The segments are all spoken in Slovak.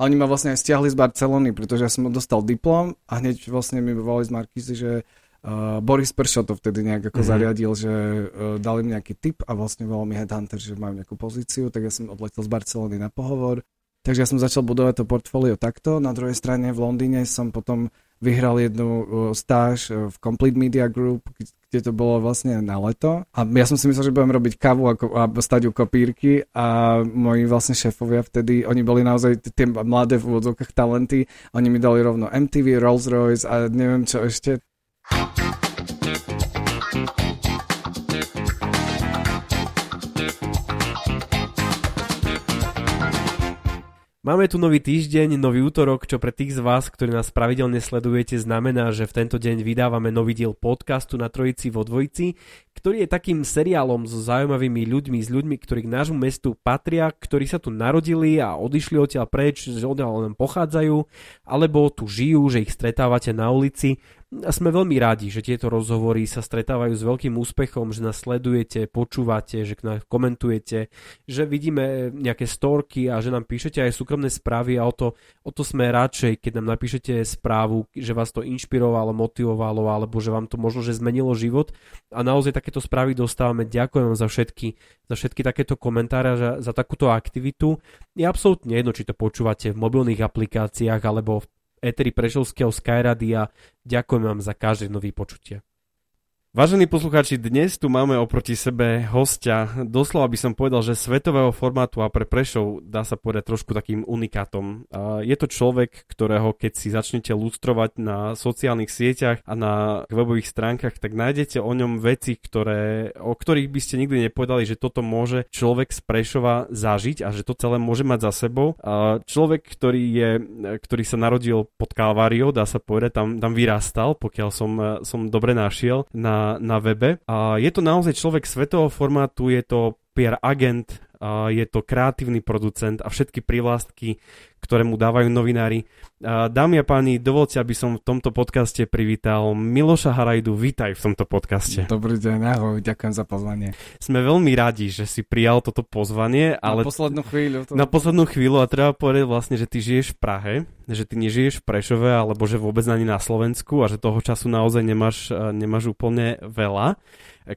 A oni ma vlastne aj stiahli z Barcelony, pretože ja som dostal diplom a hneď vlastne mi volali z Markízy, že uh, Boris Pršo to vtedy nejak ako Mhm. zariadil, že uh, dali mi nejaký tip a vlastne volal mi headhunter, že majú nejakú pozíciu, tak ja som odletel z Barcelony na pohovor. Takže ja som začal budovať to portfólio takto. Na druhej strane v Londýne som potom vyhral jednu stáž uh, v Complete Media Group, kde- to bolo vlastne na leto. A ja som si myslel, že budem robiť kávu a, a stať u kopírky a moji vlastne šéfovia vtedy, oni boli naozaj tie mladé v úvodzovkách talenty, oni mi dali rovno MTV, Rolls Royce a neviem čo ešte. Máme tu nový týždeň, nový útorok, čo pre tých z vás, ktorí nás pravidelne sledujete, znamená, že v tento deň vydávame nový diel podcastu na Trojici vo Dvojici, ktorý je takým seriálom so zaujímavými ľuďmi, s ľuďmi, ktorí k nášmu mestu patria, ktorí sa tu narodili a odišli odtiaľ preč, že odtiaľ len pochádzajú, alebo tu žijú, že ich stretávate na ulici. A sme veľmi radi, že tieto rozhovory sa stretávajú s veľkým úspechom, že nás sledujete, počúvate, že k nás komentujete, že vidíme nejaké storky a že nám píšete aj súkromné správy a o to, o to sme radšej, keď nám napíšete správu, že vás to inšpirovalo, motivovalo alebo že vám to možno že zmenilo život a naozaj takéto správy dostávame. Ďakujem vám za všetky, za všetky takéto komentáre, za, za takúto aktivitu. Je absolútne jedno, či to počúvate v mobilných aplikáciách alebo v Eteri Prešovského Skyradia. Ďakujem vám za každé nový počutie. Vážení poslucháči, dnes tu máme oproti sebe hostia, doslova by som povedal, že svetového formátu a pre Prešov dá sa povedať trošku takým unikátom. Je to človek, ktorého keď si začnete lustrovať na sociálnych sieťach a na webových stránkach, tak nájdete o ňom veci, ktoré, o ktorých by ste nikdy nepovedali, že toto môže človek z Prešova zažiť a že to celé môže mať za sebou. Človek, ktorý, je, ktorý sa narodil pod Kalváriou, dá sa povedať, tam, tam vyrastal, pokiaľ som, som dobre našiel na, na webe. A je to naozaj človek svetového formátu, je to PR agent, je to kreatívny producent a všetky privlastky, ktoré mu dávajú novinári. Dámy a páni, dovolte, aby som v tomto podcaste privítal Miloša Harajdu. Vítaj v tomto podcaste. Dobrý deň, ahoj, ďakujem za pozvanie. Sme veľmi radi, že si prijal toto pozvanie, ale Na poslednú chvíľu. To... na poslednú chvíľu a treba povedať vlastne, že ty žiješ v Prahe, že ty nežiješ v Prešove, alebo že vôbec ani na Slovensku a že toho času naozaj nemáš, eh, nemáš úplne veľa,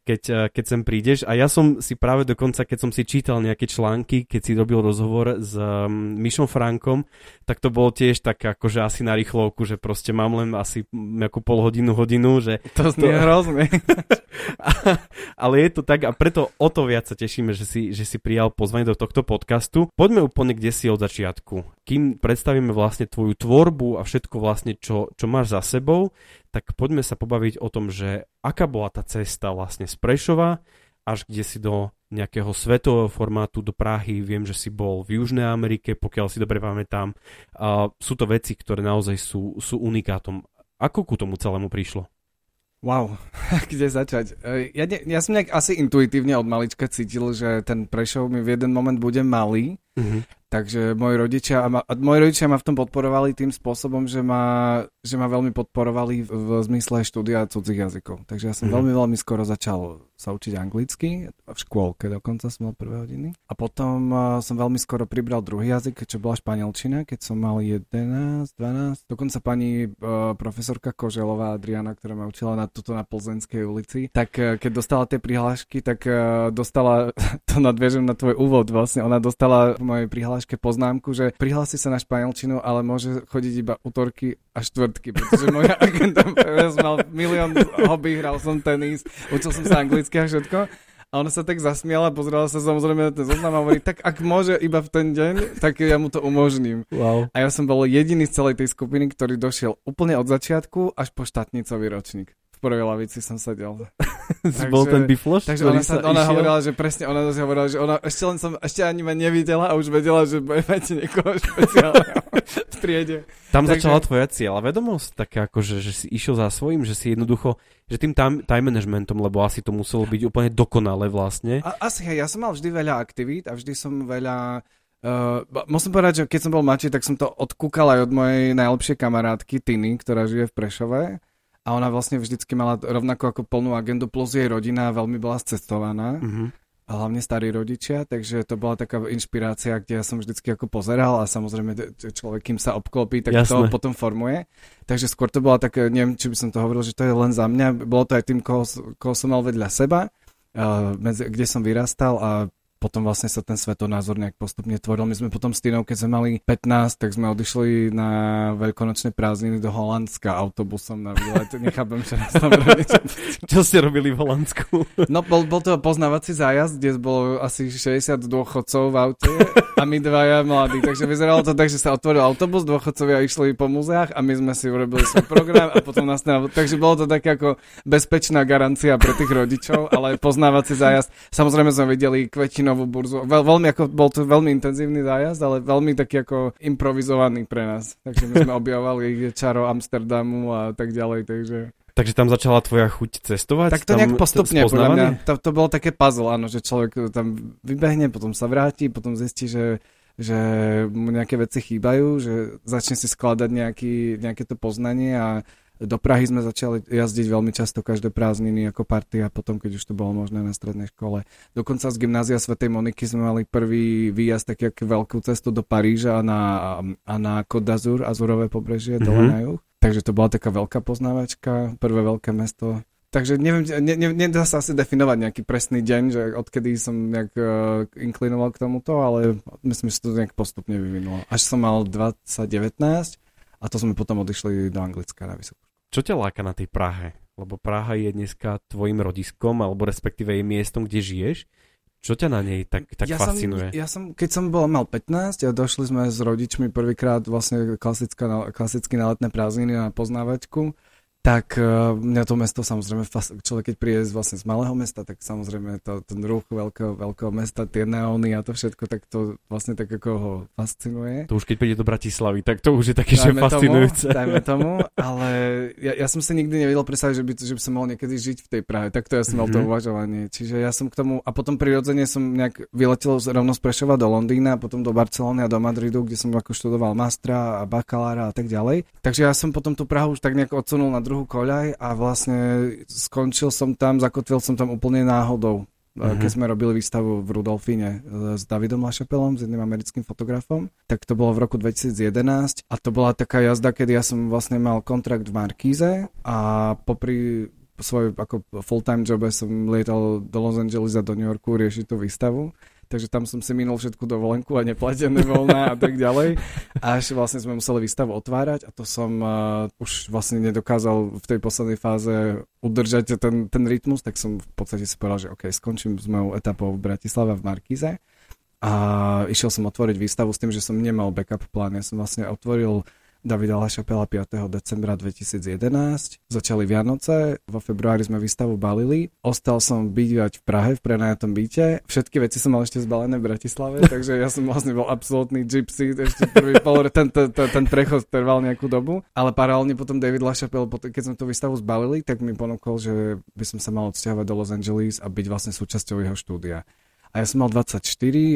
keď, eh, keď sem prídeš. A ja som si práve dokonca, keď som si čítal nejaké články, keď si robil rozhovor s Mišom Frankom, tak to bolo tiež tak akože asi na rýchlovku, že proste mám len asi nejakú pol hodinu, hodinu, že To znie To- hrozne. ale je to tak a preto o to viac sa tešíme, že si, že si prijal pozvanie do tohto podcastu. Poďme úplne kde si od začiatku. Kým predstavíme vlastne tvoju tvorbu a všetko vlastne, čo, čo máš za sebou, tak poďme sa pobaviť o tom, že aká bola tá cesta vlastne z Prešova až kde si do nejakého svetového formátu do Prahy. Viem, že si bol v Južnej Amerike, pokiaľ si dobre pamätám. A sú to veci, ktoré naozaj sú, sú unikátom. Ako ku tomu celému prišlo? Wow, kde začať? E, Ja, ne, ja som nejak asi intuitívne od malička cítil, že ten Prešov mi v jeden moment bude malý, Mhm. Takže moji rodičia, ma, moji rodičia ma v tom podporovali tým spôsobom, že ma, že ma veľmi podporovali v, v zmysle štúdia cudzích jazykov. Takže ja som Mhm. veľmi, veľmi skoro začal sa učiť anglicky, v škôlke dokonca som mal prvé hodiny. A potom som veľmi skoro pribral druhý jazyk, čo bola španielčina, keď som mal 11, 12. Dokonca pani uh, profesorka Koželová Adriana, ktorá ma učila na tuto na Plzenskej ulici, tak uh, keď dostala tie prihlášky, tak uh, dostala, to nadviežem na tvoj úvod vlastne, ona dostala v mojej prihláške poznámku, že prihlási sa na španielčinu, ale môže chodiť iba útorky a štvrtky, pretože moja agenda, mal milión hobby, hral som tenis, učil som sa anglicky a všetko. A ona sa tak zasmiala, pozrela sa samozrejme na ten zoznam a hovorí, tak ak môže iba v ten deň, tak ja mu to umožním. Wow. A ja som bol jediný z celej tej skupiny, ktorý došiel úplne od začiatku až po štátnicový ročník prvej lavici som sedel. takže, bol ten bifloš, Takže ona, sa, ona hovorila, že presne, ona zase hovorila, že ona ešte len som, ešte ani ma nevidela a už vedela, že mať niekoho špeciálneho v triede. Tam takže... začala tvoja cieľa vedomosť, také ako, že, že si išiel za svojím, že si jednoducho, že tým time, time managementom, lebo asi to muselo byť úplne dokonale vlastne. A, asi hej, ja som mal vždy veľa aktivít a vždy som veľa Uh, musím povedať, že keď som bol mladší, tak som to odkúkal aj od mojej najlepšej kamarátky Tiny, ktorá žije v Prešove. A ona vlastne vždycky mala rovnako ako plnú agendu, plus jej rodina veľmi bola scestovaná. Uh-huh. A hlavne starí rodičia, takže to bola taká inšpirácia, kde ja som vždycky ako pozeral a samozrejme človek, kým sa obklopí, tak Jasné. to potom formuje. Takže skôr to bola také, neviem, či by som to hovoril, že to je len za mňa, bolo to aj tým, koho, koho som mal vedľa seba, uh, medzi, kde som vyrastal a potom vlastne sa ten svetonázor nejak postupne tvoril. My sme potom s Tinou, keď sme mali 15, tak sme odišli na veľkonočné prázdniny do Holandska autobusom na výlet. Nechápem, čo nás tam Čo ste robili v Holandsku? No, bol, bol to poznávací zájazd, kde bolo asi 60 dôchodcov v aute a my dvaja mladí. Takže vyzeralo to tak, že sa otvoril autobus, dôchodcovia išli po muzeách a my sme si urobili svoj program a potom nás Takže bolo to také ako bezpečná garancia pre tých rodičov, ale poznávací zájazd. Samozrejme sme videli kvetinu novú burzu. Veľ, veľmi ako, bol to veľmi intenzívny zájazd, ale veľmi taký ako improvizovaný pre nás. Takže my sme objavovali čaro Amsterdamu a tak ďalej, takže... Takže tam začala tvoja chuť cestovať? Tak to nejak postupne, podľa mňa. To, to bolo také puzzle, áno, že človek tam vybehne, potom sa vráti, potom zistí, že že mu nejaké veci chýbajú, že začne si skladať nejaký, nejaké to poznanie a do Prahy sme začali jazdiť veľmi často každé prázdniny ako partia, potom keď už to bolo možné na strednej škole. Dokonca z gymnázia Svetej Moniky sme mali prvý výjazd taký ako veľkú cestu do Paríža a na, a na Côte d'Azur, Azurové pobrežie, mm-hmm. dole na juh. Takže to bola taká veľká poznávačka, prvé veľké mesto. Takže neviem, ne, ne, nedá sa asi definovať nejaký presný deň, že odkedy som nejak uh, inklinoval k tomuto, ale myslím, že to nejak postupne vyvinulo. Až som mal 2019 a to sme potom odišli do Anglicka na vysokú. Čo ťa láka na tej Prahe? Lebo Praha je dneska tvojim rodiskom, alebo respektíve je miestom, kde žiješ. Čo ťa na nej tak, tak ja fascinuje? Som, ja som, keď som bol mal 15 a došli sme s rodičmi prvýkrát vlastne klasická, klasicky na letné prázdniny na poznávačku, tak uh, mňa to mesto samozrejme, človek keď príde vlastne z malého mesta, tak samozrejme to, ten ruch veľkého, veľkého mesta, tie neóny a to všetko, tak to vlastne tak ako ho fascinuje. To už keď príde do Bratislavy, tak to už je také, dajme že fascinujúce. Tomu, dajme tomu, ale ja, ja som si nikdy nevedel predstaviť, že by, že by som mohol niekedy žiť v tej Prahe, tak to ja som mal mm-hmm. to mhm. uvažovanie. Čiže ja som k tomu, a potom prirodzene som nejak vyletel rovno z Prešova do Londýna, potom do Barcelony a do Madridu, kde som ako študoval mastra a bakalára a tak ďalej. Takže ja som potom tú Prahu už tak nejak odsunul na druhú koľaj a vlastne skončil som tam, zakotvil som tam úplne náhodou. Uh-huh. Keď sme robili výstavu v Rudolfíne e, s Davidom Lašapelom, s jedným americkým fotografom, tak to bolo v roku 2011 a to bola taká jazda, kedy ja som vlastne mal kontrakt v Markíze a popri svoj ako full-time jobe som lietal do Los Angeles a do New Yorku riešiť tú výstavu takže tam som si minul všetku dovolenku a neplatené voľná a tak ďalej. Až vlastne sme museli výstavu otvárať a to som uh, už vlastne nedokázal v tej poslednej fáze udržať ten, ten rytmus, tak som v podstate si povedal, že OK, skončím s mojou etapou v Bratislave v Markize a išiel som otvoriť výstavu s tým, že som nemal backup plán. Ja som vlastne otvoril Davida Lašapela 5. decembra 2011. Začali Vianoce, vo februári sme výstavu balili. Ostal som bývať v Prahe v prenajatom byte. Všetky veci som mal ešte zbalené v Bratislave, takže ja som vlastne bol absolútny gypsy, ešte prvý pol, ten, ten, ten, ten prechod trval nejakú dobu. Ale paralelne potom David Lašapel, keď sme tú výstavu zbalili, tak mi ponúkol, že by som sa mal odsťahovať do Los Angeles a byť vlastne súčasťou jeho štúdia. A ja som mal 24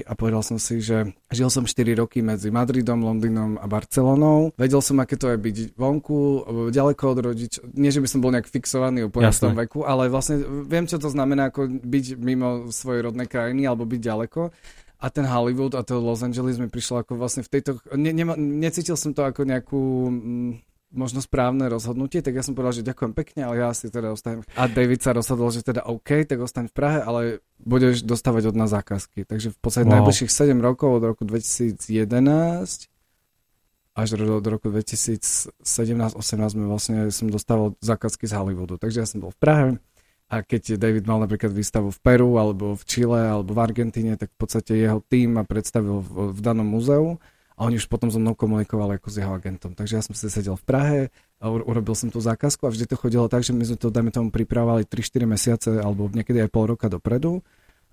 a povedal som si, že žil som 4 roky medzi Madridom, Londýnom a Barcelonou. Vedel som, aké to je byť vonku, ďaleko od rodičov. Nie, že by som bol nejak fixovaný úplne Jasne. v tom veku, ale vlastne viem, čo to znamená ako byť mimo svojej rodnej krajiny alebo byť ďaleko a ten Hollywood a to Los Angeles mi prišlo ako vlastne v tejto... Ne, ne, necítil som to ako nejakú... Možno správne rozhodnutie, tak ja som povedal, že ďakujem pekne, ale ja si teda ostanem. A David sa rozhodol, že teda OK, tak ostaň v Prahe, ale budeš dostávať od nás zákazky. Takže v podstate wow. najbližších 7 rokov od roku 2011 až do, do roku 2017-18 sme vlastne, som dostával zákazky z Hollywoodu. Takže ja som bol v Prahe a keď David mal napríklad výstavu v Peru alebo v Chile alebo v Argentíne, tak v podstate jeho tým ma predstavil v, v danom múzeu a oni už potom so mnou komunikovali ako s jeho agentom. Takže ja som si sedel v Prahe, a urobil som tú zákazku a vždy to chodilo tak, že my sme to, dajme tomu, pripravovali 3-4 mesiace alebo niekedy aj pol roka dopredu.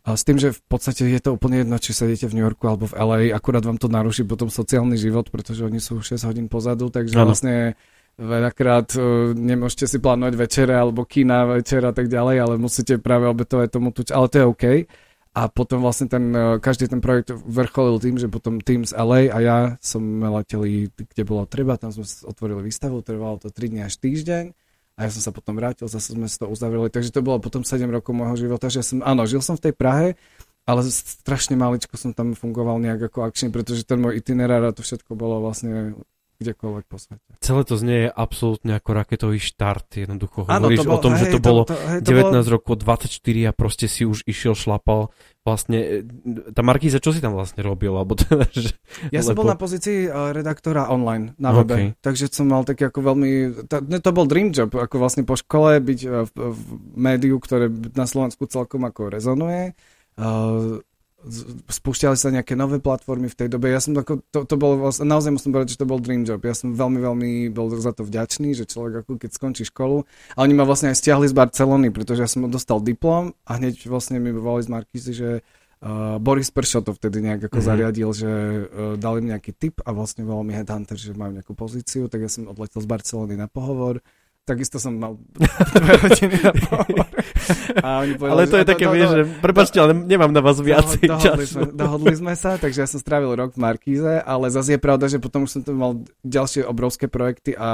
A s tým, že v podstate je to úplne jedno, či sedíte v New Yorku alebo v LA, akurát vám to naruší potom sociálny život, pretože oni sú 6 hodín pozadu, takže ano. vlastne veľakrát uh, nemôžete si plánovať večere alebo kina večer a tak ďalej, ale musíte práve obetovať tomu tuč, ale to je OK a potom vlastne ten, e, každý ten projekt vrcholil tým, že potom tým z LA a ja som leteli, kde bolo treba, tam sme otvorili výstavu, trvalo to 3 dní až týždeň a ja som sa potom vrátil, zase sme si to uzavreli, takže to bolo potom 7 rokov môjho života, že ja som, áno, žil som v tej Prahe, ale strašne maličko som tam fungoval nejak ako akčný, pretože ten môj itinerár a to všetko bolo vlastne kdekoľvek po svete. Celé to znie absolútne ako raketový štart, jednoducho ano, hovoríš bol, o tom, hej, že to, to bolo to, hej, to 19 bolo... rokov, 24 a proste si už išiel, šlapal. Vlastne, e, tá Markíza, čo si tam vlastne robil? Alebo teda, že, ja lebo... som bol na pozícii e, redaktora online na webe, okay. takže som mal taký ako veľmi, to, to bol dream job, ako vlastne po škole byť e, v, v médiu, ktoré na Slovensku celkom ako rezonuje. Uh, spúšťali sa nejaké nové platformy v tej dobe. Ja som ako, to, to bol, vlastne, naozaj musím povedať, že to bol dream job. Ja som veľmi, veľmi bol za to vďačný, že človek ako keď skončí školu. A oni ma vlastne aj stiahli z Barcelony, pretože ja som dostal diplom a hneď vlastne mi volali z Markízy, že uh, Boris Pršo to vtedy nejak ako mm-hmm. zariadil, že uh, dali mi nejaký tip a vlastne volal mi headhunter, že majú nejakú pozíciu, tak ja som odletel z Barcelony na pohovor takisto som mal dve hodiny na A oni povedali, ale to je také, vieš, že prepačte, ale nemám na vás viacej dohodli času. Sme, dohodli sme sa, takže ja som strávil rok v Markíze, ale zase je pravda, že potom už som tu mal ďalšie obrovské projekty a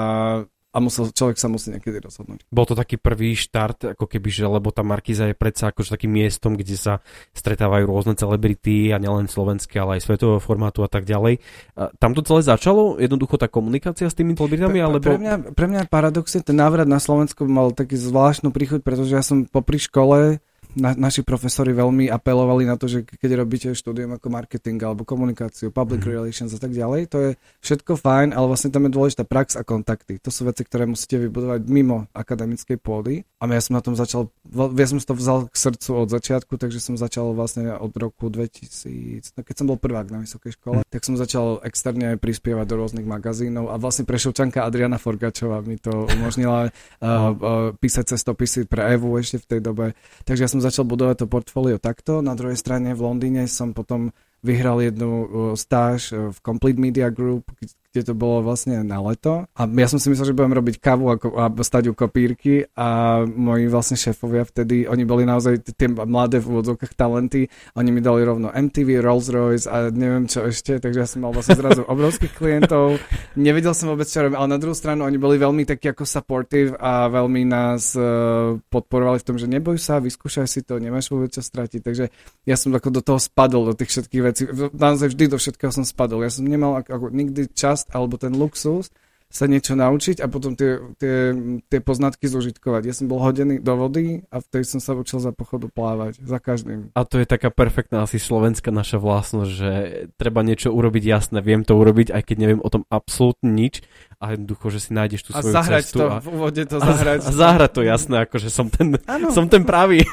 a musel, človek sa musí niekedy rozhodnúť. Bol to taký prvý štart, ako keby, že lebo tá Markíza je predsa akože takým miestom, kde sa stretávajú rôzne celebrity a nielen slovenské, ale aj svetového formátu a tak ďalej. A tam to celé začalo? Jednoducho tá komunikácia s tými celebritami? Pre, alebo... pre, mňa, pre mňa paradoxne ten návrat na Slovensku mal taký zvláštnu príchuť, pretože ja som popri škole na, naši profesori veľmi apelovali na to, že keď robíte štúdium ako marketing alebo komunikáciu, public mm-hmm. relations a tak ďalej, to je všetko fajn, ale vlastne tam je dôležitá prax a kontakty. To sú veci, ktoré musíte vybudovať mimo akademickej pôdy. A ja som na tom začal, ja som to vzal k srdcu od začiatku, takže som začal vlastne od roku 2000, no keď som bol prvák na vysokej škole, mm. tak som začal externe aj prispievať do rôznych magazínov a vlastne prešovčanka Adriana Forgačová mi to umožnila uh, uh, písať cestopisy pre Evu ešte v tej dobe. Takže ja som som začal budovať to portfólio takto. Na druhej strane v Londýne som potom vyhral jednu stáž v Complete Media Group, kde to bolo vlastne na leto. A ja som si myslel, že budem robiť kávu a, a stať u kopírky a moji vlastne šéfovia vtedy, oni boli naozaj tie mladé v úvodzovkách talenty, oni mi dali rovno MTV, Rolls Royce a neviem čo ešte, takže ja som mal vlastne zrazu obrovských klientov. Nevedel som vôbec čo robiť, ale na druhú stranu oni boli veľmi takí ako supportive a veľmi nás uh, podporovali v tom, že neboj sa, vyskúšaj si to, nemáš vôbec čo stratiť. Takže ja som ako do toho spadol, do tých všetkých vecí. Naozaj vždy do všetkého som spadol. Ja som nemal ako, ako nikdy čas časť alebo ten luxus sa niečo naučiť a potom tie, tie, tie poznatky zužitkovať. Ja som bol hodený do vody a vtedy som sa učil za pochodu plávať, za každým. A to je taká perfektná asi slovenská naša vlastnosť, že treba niečo urobiť jasné, viem to urobiť, aj keď neviem o tom absolútne nič a jednoducho, že si nájdeš tú svoju a zahrať cestu. To, a v úvode to zahrať. A, a zahrať to, jasné, akože som ten, som ten pravý.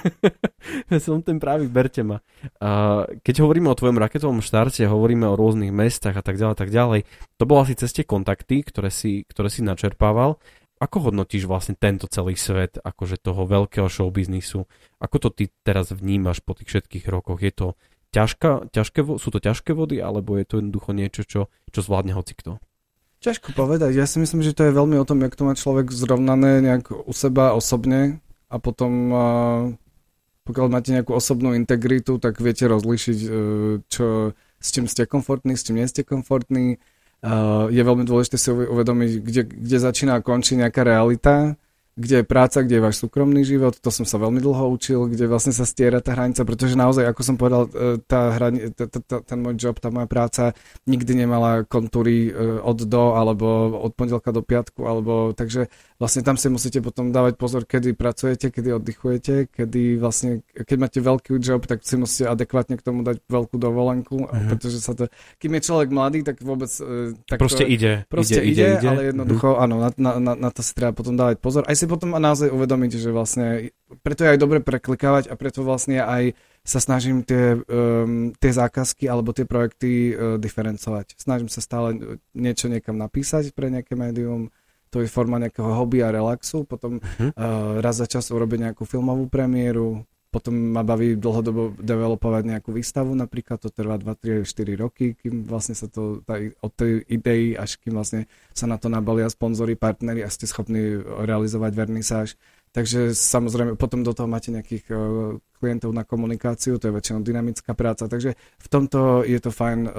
som ten pravý, berte ma. A keď hovoríme o tvojom raketovom štarte, hovoríme o rôznych mestách a tak ďalej, tak ďalej, to bolo asi cez tie kontakty, ktoré si, ktoré si načerpával. Ako hodnotíš vlastne tento celý svet, akože toho veľkého showbiznisu? Ako to ty teraz vnímaš po tých všetkých rokoch? Je to ťažká, ťažké, sú to ťažké vody, alebo je to jednoducho niečo, čo, čo zvládne hocikto? Ťažko povedať. Ja si myslím, že to je veľmi o tom, jak to má človek zrovnané nejak u seba osobne a potom pokiaľ máte nejakú osobnú integritu, tak viete rozlišiť, uh, čo, s čím ste komfortní, s čím nie ste komfortní. Uh, je veľmi dôležité si uvedomiť, kde, kde začína a končí nejaká realita kde je práca, kde je váš súkromný život, to som sa veľmi dlho učil, kde vlastne sa stiera tá hranica, pretože naozaj, ako som povedal, e, tá hrani, tá, tá, tá, ten môj job, tá moja práca nikdy nemala kontúry e, od do, alebo od pondelka do piatku, alebo takže vlastne tam si musíte potom dávať pozor, kedy pracujete, kedy oddychujete, kedy vlastne, keď máte veľký job, tak si musíte adekvátne k tomu dať veľkú dovolenku, uh-huh. pretože sa to, kým je človek mladý, tak vôbec... E, tak proste to, ide. Proste ide, ide, ide, ale jednoducho, uh-huh. áno, na, na, na, na to si treba potom dávať pozor. Aj si potom naozaj uvedomiť, že vlastne preto je aj dobre preklikávať a preto vlastne aj sa snažím tie, um, tie zákazky alebo tie projekty uh, diferencovať. Snažím sa stále niečo niekam napísať pre nejaké médium, to je forma nejakého hobby a relaxu, potom uh-huh. uh, raz za čas urobiť nejakú filmovú premiéru, potom ma baví dlhodobo developovať nejakú výstavu, napríklad to trvá 2, 3, 4 roky, kým vlastne sa to, tá, od tej idei, až kým vlastne sa na to nabalia sponzory, partnery a ste schopní realizovať vernisáž. Takže samozrejme potom do toho máte nejakých uh, klientov na komunikáciu, to je väčšinou dynamická práca, takže v tomto je to fajn um,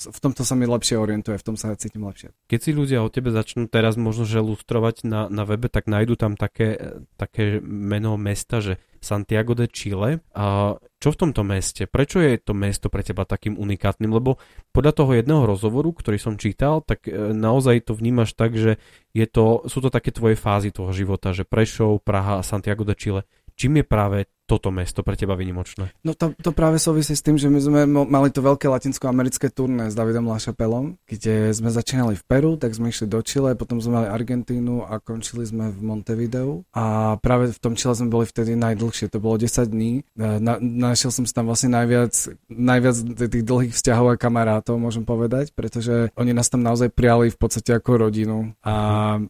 v tomto sa mi lepšie orientuje, v tom sa cítim lepšie. Keď si ľudia o tebe začnú teraz možno, že lustrovať na, na webe, tak nájdu tam také, také meno mesta, že Santiago de Chile. A čo v tomto meste? Prečo je to mesto pre teba takým unikátnym? Lebo podľa toho jedného rozhovoru, ktorý som čítal, tak e, naozaj to vnímaš tak, že je to, sú to také tvoje fázy toho života, že Prešov, Praha a Santiago de Chile. Čím je práve toto mesto pre teba vynimočné? No to, to práve súvisí s tým, že my sme mali to veľké latinskoamerické turné s Davidom Lašapelom, kde sme začínali v Peru, tak sme išli do Chile, potom sme mali Argentínu a končili sme v Montevideu. A práve v tom Chile sme boli vtedy najdlhšie, to bolo 10 dní. E, na, našiel som si tam vlastne najviac, najviac tých dlhých vzťahov a kamarátov, môžem povedať, pretože oni nás tam naozaj prijali v podstate ako rodinu. A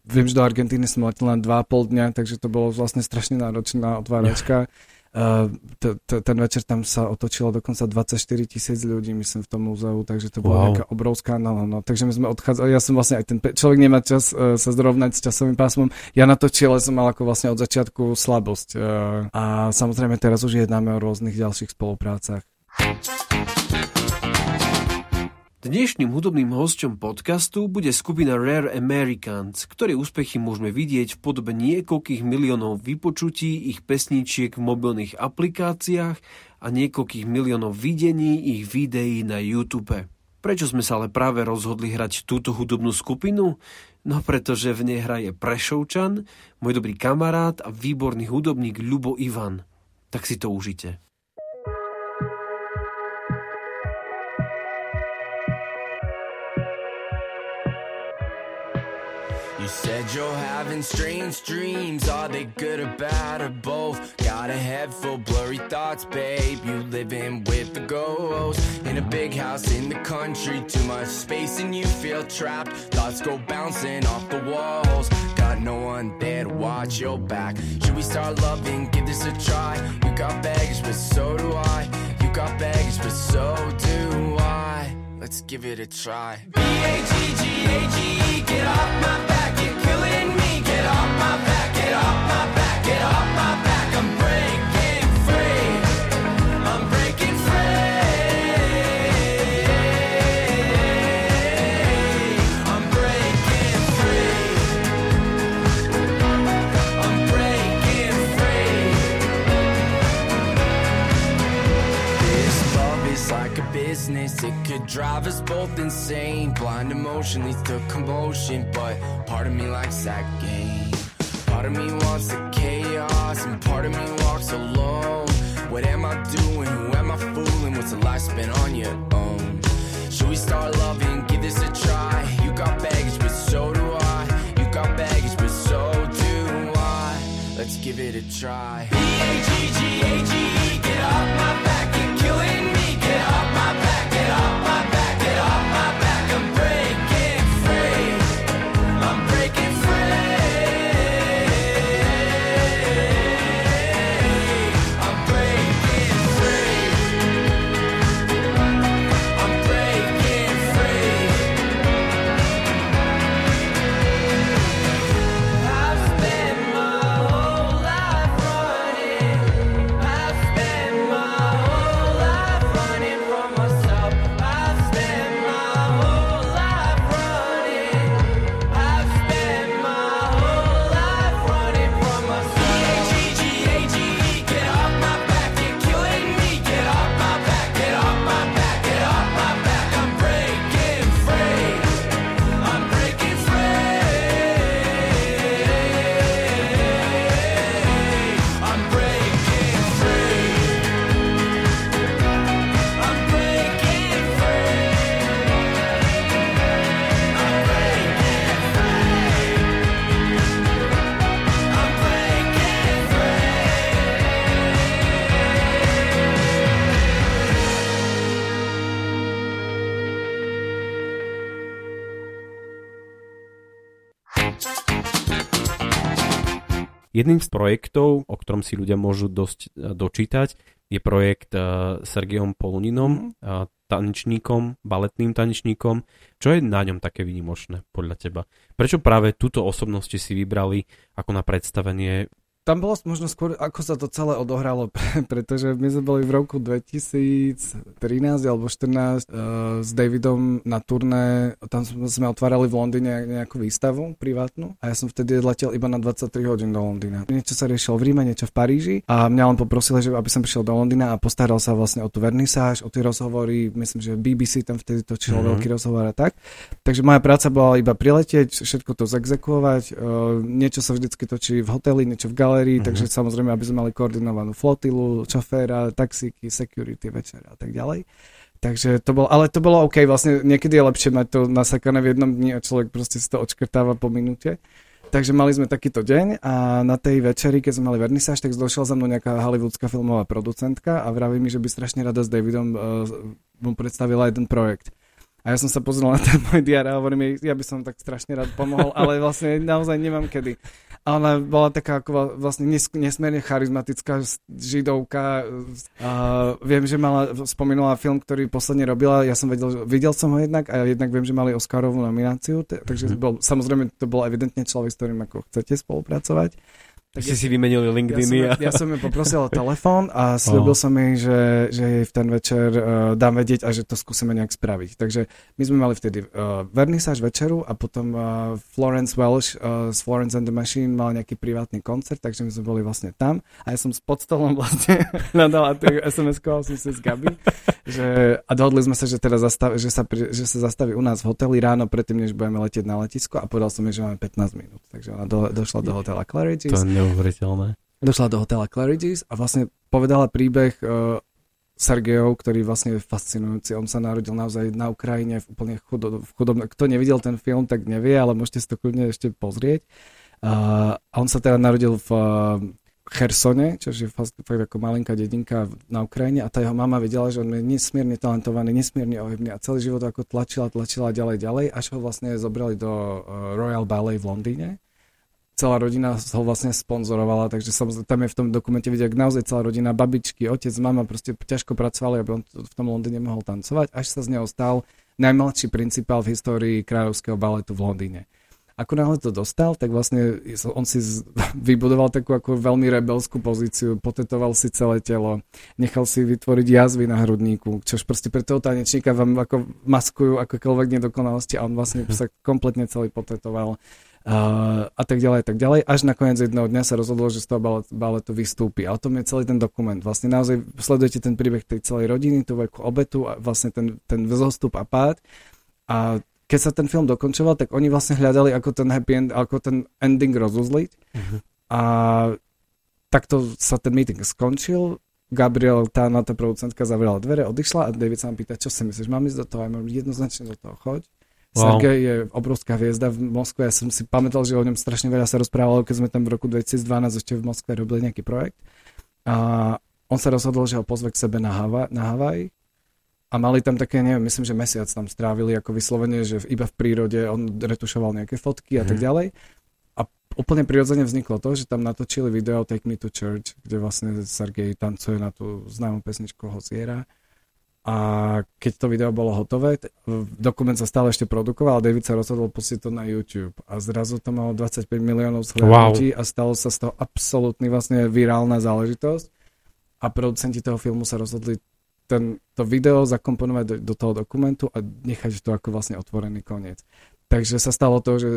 viem, že do Argentíny som letel len 2,5 dňa, takže to bolo vlastne strašne náročná otváračka. Ten večer tam sa otočilo dokonca 24 tisíc ľudí, myslím, v tom múzeu, takže to bola wow. nejaká obrovská no, no. Takže my sme odchádzali, ja som vlastne aj ten, človek nemá čas uh, sa zrovnať s časovým pásmom, ja na to čiele som mal ako vlastne od začiatku slabosť. Uh, a samozrejme teraz už jednáme o rôznych ďalších spoluprácach. Dnešným hudobným hosťom podcastu bude skupina Rare Americans, ktorí úspechy môžeme vidieť v podobe niekoľkých miliónov vypočutí ich pesničiek v mobilných aplikáciách a niekoľkých miliónov videní ich videí na YouTube. Prečo sme sa ale práve rozhodli hrať túto hudobnú skupinu? No pretože v nej hraje Prešovčan, môj dobrý kamarát a výborný hudobník Ľubo Ivan. Tak si to užite. Said you're having strange dreams. Are they good or bad or both? Got a head full blurry thoughts, babe. You living with the ghost in a big house in the country. Too much space and you feel trapped. Thoughts go bouncing off the walls. Got no one there to watch your back. Should we start loving? Give this a try. You got baggage, but so do I. You got baggage, but so do I. Let's give it a try. B A G G A G E, get off my business. It could drive us both insane. Blind emotion leads to commotion, but part of me likes that game. Part of me wants the chaos, and part of me walks alone. What am I doing? Who am I fooling? What's the life spent on your own? Should we start loving? Give this a try. You got baggage, but so do I. You got baggage, but so do I. Let's give it a try. B Jedným z projektov, o ktorom si ľudia môžu dosť e, dočítať, je projekt uh, Sergejom Poluninom, mm-hmm. uh, tanečníkom, baletným tanečníkom. Čo je na ňom také výnimočné podľa teba? Prečo práve túto osobnosti si vybrali ako na predstavenie tam bolo možno skôr, ako sa to celé odohralo, pretože my sme boli v roku 2013 alebo 14 uh, eh, s Davidom na turné, tam sme otvárali v Londýne nejakú výstavu privátnu a ja som vtedy letel iba na 23 hodín do Londýna. Niečo sa riešilo v Ríme, niečo v Paríži a mňa len poprosil, že aby som prišiel do Londýna a postaral sa vlastne o tú vernisáž, o tie rozhovory, myslím, že BBC tam vtedy točilo mm-hmm. veľký rozhovor a tak. Takže moja práca bola iba priletieť, všetko to zexekuovať, uh, niečo sa vždycky točí v hoteli, niečo v galérii, mm-hmm. takže samozrejme, aby sme mali koordinovanú flotilu, čoféra, taxíky, security, večera a tak ďalej. Takže to bolo, ale to bolo OK, vlastne niekedy je lepšie mať to nasakané v jednom dni a človek proste si to odškrtáva po minúte. Takže mali sme takýto deň a na tej večeri, keď sme mali vernisáž, tak došla za mnou nejaká hollywoodská filmová producentka a vraví mi, že by strašne rada s Davidom uh, mu predstavila jeden projekt. A ja som sa pozrel na ten môj diar a hovorím jej, ja by som tak strašne rád pomohol, ale vlastne naozaj nemám kedy. A ona bola taká ako vlastne nesmierne charizmatická židovka. A viem, že mala, spomínala film, ktorý posledne robila, ja som vedel, videl som ho jednak a jednak viem, že mali Oscarovú nomináciu, takže mhm. bol, samozrejme to bol evidentne človek, s ktorým ako chcete spolupracovať. Tak si ja, si vymenili LinkedIn. Ja som, ja som ju poprosil o telefón a slúbil oh. som jej, že, že jej v ten večer uh, dám vedieť a že to skúsime nejak spraviť. Takže my sme mali vtedy uh, vernisáž večeru a potom uh, Florence Welsh uh, z Florence and the Machine mal nejaký privátny koncert, takže my sme boli vlastne tam a ja som s podstolom vlastne nadal a SMS-koval som si s Gabi, že, a dohodli sme sa, že, teda zastav, že, sa, že sa zastaví u nás v hoteli ráno predtým, než budeme letieť na letisko a povedal som jej, že máme 15 minút. Takže ona do, došla do hotela Claridge's neuveriteľné. Došla do hotela Claridge's a vlastne povedala príbeh uh, Sergejov, ktorý vlastne je fascinujúci. On sa narodil naozaj na Ukrajine v úplne chudo, v chudobnom. Kto nevidel ten film, tak nevie, ale môžete si to kľudne ešte pozrieť. Uh, a on sa teda narodil v uh, Chersone, čo je fakt, fakt ako malinká dedinka na Ukrajine a tá jeho mama videla, že on je nesmierne talentovaný, nesmierne ohybný a celý život ako tlačila, tlačila ďalej, ďalej, až ho vlastne zobrali do Royal Ballet v Londýne celá rodina ho vlastne sponzorovala, takže samozrejme tam je v tom dokumente vidieť, naozaj celá rodina, babičky, otec, mama proste ťažko pracovali, aby on v tom Londýne mohol tancovať, až sa z neho stal najmladší principál v histórii kráľovského baletu v Londýne. Ako náhle to dostal, tak vlastne on si vybudoval takú ako veľmi rebelskú pozíciu, potetoval si celé telo, nechal si vytvoriť jazvy na hrudníku, čož proste pre toho tanečníka vám ako maskujú akokoľvek nedokonalosti a on vlastne sa kompletne celý potetoval a, a tak ďalej, a tak ďalej, až nakoniec jedného dňa sa rozhodlo, že z toho balet, baletu vystúpi. A o tom je celý ten dokument. Vlastne naozaj sledujete ten príbeh tej celej rodiny, tú veľkú obetu a vlastne ten, ten zostup a pád. A keď sa ten film dokončoval, tak oni vlastne hľadali, ako ten happy end, ako ten ending rozuzliť. Uh-huh. A takto sa ten meeting skončil. Gabriel, tá na tá producentka zavrela dvere, odišla a David sa ma pýta, čo si myslíš, mám ísť do toho? Ja mám jednoznačne do toho, choď. Wow. Sergej je obrovská hviezda v Moskve. Ja som si pamätal, že o ňom strašne veľa sa rozprávalo, keď sme tam v roku 2012 ešte v Moskve robili nejaký projekt. A on sa rozhodol, že ho pozve k sebe na, Hava, na Havaj. A mali tam také, neviem, myslím, že mesiac tam strávili ako vyslovene, že iba v prírode on retušoval nejaké fotky a tak mhm. ďalej. A úplne prirodzene vzniklo to, že tam natočili video Take Me to Church, kde vlastne Sergej tancuje na tú známú pesničku Hoziera a keď to video bolo hotové, dokument sa stále ešte produkoval a David sa rozhodol pustiť to na YouTube. A zrazu to malo 25 miliónov zhľadnutí wow. a stalo sa z toho absolútny vlastne virálna záležitosť. A producenti toho filmu sa rozhodli ten, to video zakomponovať do, do toho dokumentu a nechať to ako vlastne otvorený koniec. Takže sa stalo to, že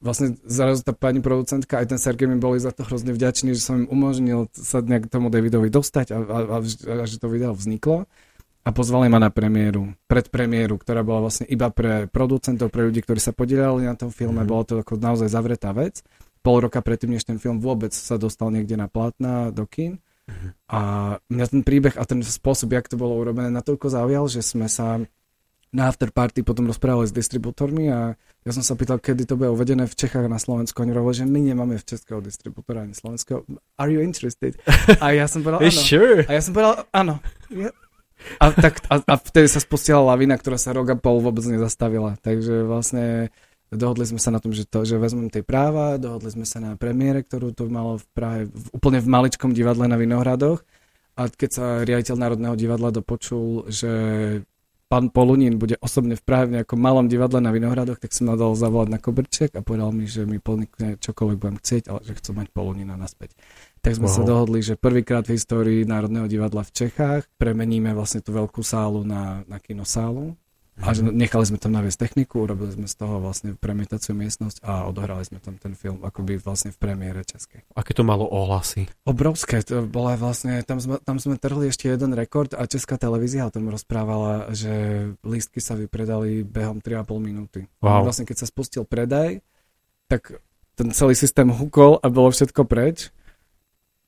vlastne zrazu tá pani producentka aj ten Sergej mi boli za to hrozne vďační, že som im umožnil sa nejak tomu Davidovi dostať a, a, a, a že to video vzniklo a pozvali ma na premiéru, predpremiéru, ktorá bola vlastne iba pre producentov, pre ľudí, ktorí sa podielali na tom filme. Mm-hmm. Bolo to ako naozaj zavretá vec. Pol roka predtým, než ten film vôbec sa dostal niekde na plátna do kín. Mm-hmm. A mňa ten príbeh a ten spôsob, jak to bolo urobené, natoľko zaujal, že sme sa na afterparty potom rozprávali s distribútormi a ja som sa pýtal, kedy to bude uvedené v Čechách a na Slovensku. Oni hovorili, že my nemáme v českého distribútora ani slovenského. Are you interested? A ja som povedal, áno. Sure. A ja som povedal, áno. A, tak, a, a vtedy sa spustila lavina, ktorá sa rok a pol vôbec nezastavila. Takže vlastne Dohodli sme sa na tom, že, to, že vezmem tie práva, dohodli sme sa na premiére, ktorú to malo v Prahe, v, úplne v maličkom divadle na Vinohradoch. A keď sa riaditeľ Národného divadla dopočul, že pán Polunín bude osobne v Prahe v nejakom malom divadle na Vinohradoch, tak som ma dal zavolať na koberček a povedal mi, že mi ponúkne čokoľvek budem chcieť, ale že chcem mať Polunína naspäť. Tak sme wow. sa dohodli, že prvýkrát v histórii Národného divadla v Čechách premeníme vlastne tú veľkú sálu na, na kinosálu a že nechali sme tam naviesť techniku, urobili sme z toho vlastne premietaciu miestnosť a odohrali sme tam ten film akoby vlastne v premiére českej. Aké to malo ohlasy? Obrovské, to bolo vlastne, tam sme, tam sme trhli ešte jeden rekord a česká televízia o tom rozprávala, že lístky sa vypredali behom 3,5 minúty. Wow. Vlastne keď sa spustil predaj, tak ten celý systém hukol a bolo všetko preč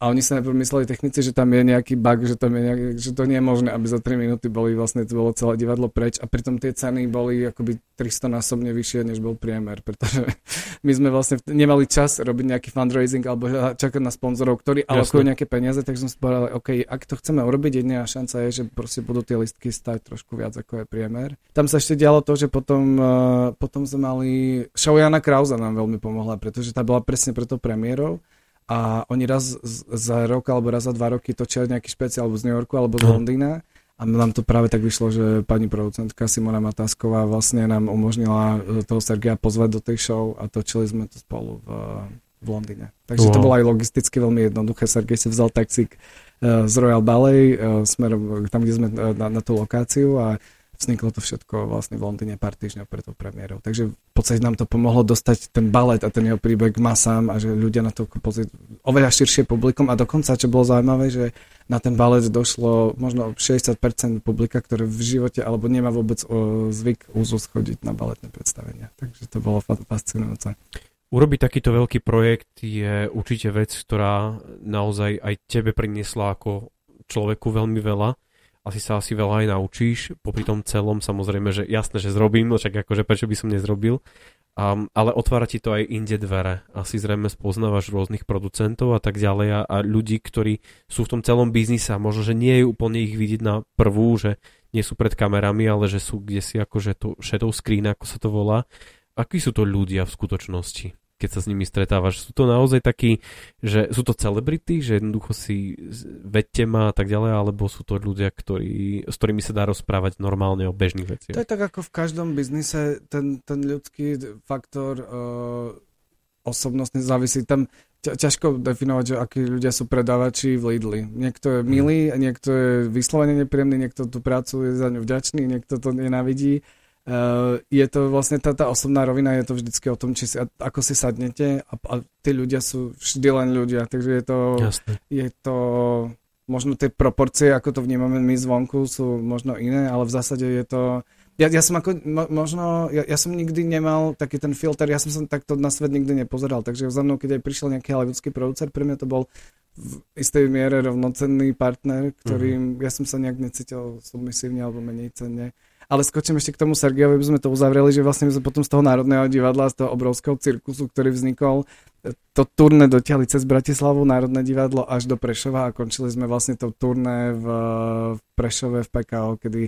a oni sa najprv mysleli technici, že tam je nejaký bug, že, tam je nejaký, že to nie je možné, aby za 3 minúty boli vlastne to bolo celé divadlo preč a pritom tie ceny boli akoby 300 násobne vyššie, než bol priemer, pretože my sme vlastne nemali čas robiť nejaký fundraising alebo čakať na sponzorov, ktorí alokujú nejaké peniaze, takže sme si povedali, OK, ak to chceme urobiť, jediná šanca je, že proste budú tie listky stať trošku viac ako je priemer. Tam sa ešte dialo to, že potom, uh, potom sme mali show Jana Krausa nám veľmi pomohla, pretože tá bola presne preto premiérou a oni raz za rok alebo raz za dva roky točia nejaký špeciál z New Yorku alebo z no. Londýna a nám to práve tak vyšlo, že pani producentka Simona Matásková vlastne nám umožnila e, toho Sergeja pozvať do tej show a točili sme to spolu v, v Londýne. Takže wow. to bolo aj logisticky veľmi jednoduché. Sergej si vzal taxík e, z Royal Ballet e, smerom tam, kde sme na, na tú lokáciu a vzniklo to všetko vlastne v Londýne pár týždňov pred tou premiérou. Takže v podstate nám to pomohlo dostať ten balet a ten jeho príbeh k masám a že ľudia na to pozrieť oveľa širšie publikum a dokonca, čo bolo zaujímavé, že na ten balet došlo možno 60% publika, ktoré v živote alebo nemá vôbec zvyk úzus chodiť na baletné predstavenia. Takže to bolo fascinujúce. Urobiť takýto veľký projekt je určite vec, ktorá naozaj aj tebe priniesla ako človeku veľmi veľa asi sa asi veľa aj naučíš, popri tom celom samozrejme, že jasné, že zrobím, no však akože prečo by som nezrobil, um, ale otvára ti to aj inde dvere. Asi zrejme spoznávaš rôznych producentov a tak ďalej a, a ľudí, ktorí sú v tom celom biznise a možno, že nie je úplne ich vidieť na prvú, že nie sú pred kamerami, ale že sú kde si akože to shadow screen, ako sa to volá. Akí sú to ľudia v skutočnosti? Keď sa s nimi stretávaš. Sú to naozaj takí, že sú to celebrity, že jednoducho si vedte ma a tak ďalej, alebo sú to ľudia, ktorí, s ktorými sa dá rozprávať normálne o bežných veciach? To je tak ako v každom biznise, ten, ten ľudský faktor uh, osobnostne závisí. Tam ťažko definovať, že akí ľudia sú predávači v Lidli. Niekto je milý, niekto je vyslovene nepríjemný, niekto tú prácu je za ňu vďačný, niekto to nenávidí Uh, je to vlastne tá, tá osobná rovina, je to vždycky o tom, či si, ako si sadnete a, a tí ľudia sú vždy len ľudia, takže je to, je to možno tie proporcie, ako to vnímame my zvonku, sú možno iné, ale v zásade je to ja, ja som ako, mo, možno, ja, ja som nikdy nemal taký ten filter, ja som sa takto na svet nikdy nepozeral, takže za mnou, keď aj prišiel nejaký hollywoodský producer, pre mňa to bol v istej miere rovnocenný partner, ktorým uh-huh. ja som sa nejak necítil submisívne alebo menej cenne ale skočím ešte k tomu Sergejovi, by sme to uzavreli, že vlastne my sme potom z toho Národného divadla, z toho obrovského cirkusu, ktorý vznikol, to turné dotiahli cez Bratislavu, Národné divadlo až do Prešova a končili sme vlastne to turné v, v Prešove v PKO, kedy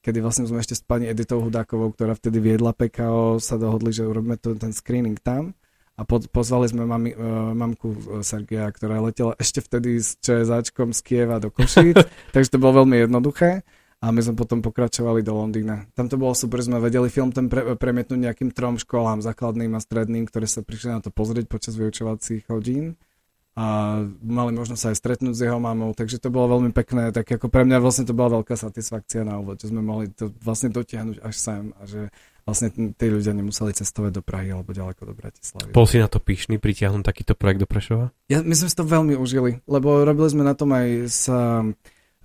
kedy vlastne sme ešte s pani Editou Hudákovou, ktorá vtedy viedla PKO, sa dohodli, že urobíme to, ten screening tam. A po, pozvali sme mami, uh, mamku e, Sergeja, ktorá letela ešte vtedy s ČSAčkom z Kieva do Košíc, takže to bolo veľmi jednoduché a my sme potom pokračovali do Londýna. Tam to bolo super, sme vedeli film ten pre, premietnúť nejakým trom školám, základným a stredným, ktoré sa prišli na to pozrieť počas vyučovacích hodín a mali možnosť sa aj stretnúť s jeho mamou, takže to bolo veľmi pekné, tak ako pre mňa vlastne to bola veľká satisfakcia na úvod, že sme mohli to vlastne dotiahnuť až sem a že vlastne tí ľudia nemuseli cestovať do Prahy alebo ďaleko do Bratislavy. Bol si na to píšny pritiahnuť takýto projekt do Prešova? Ja, my sme si to veľmi užili, lebo robili sme na tom aj s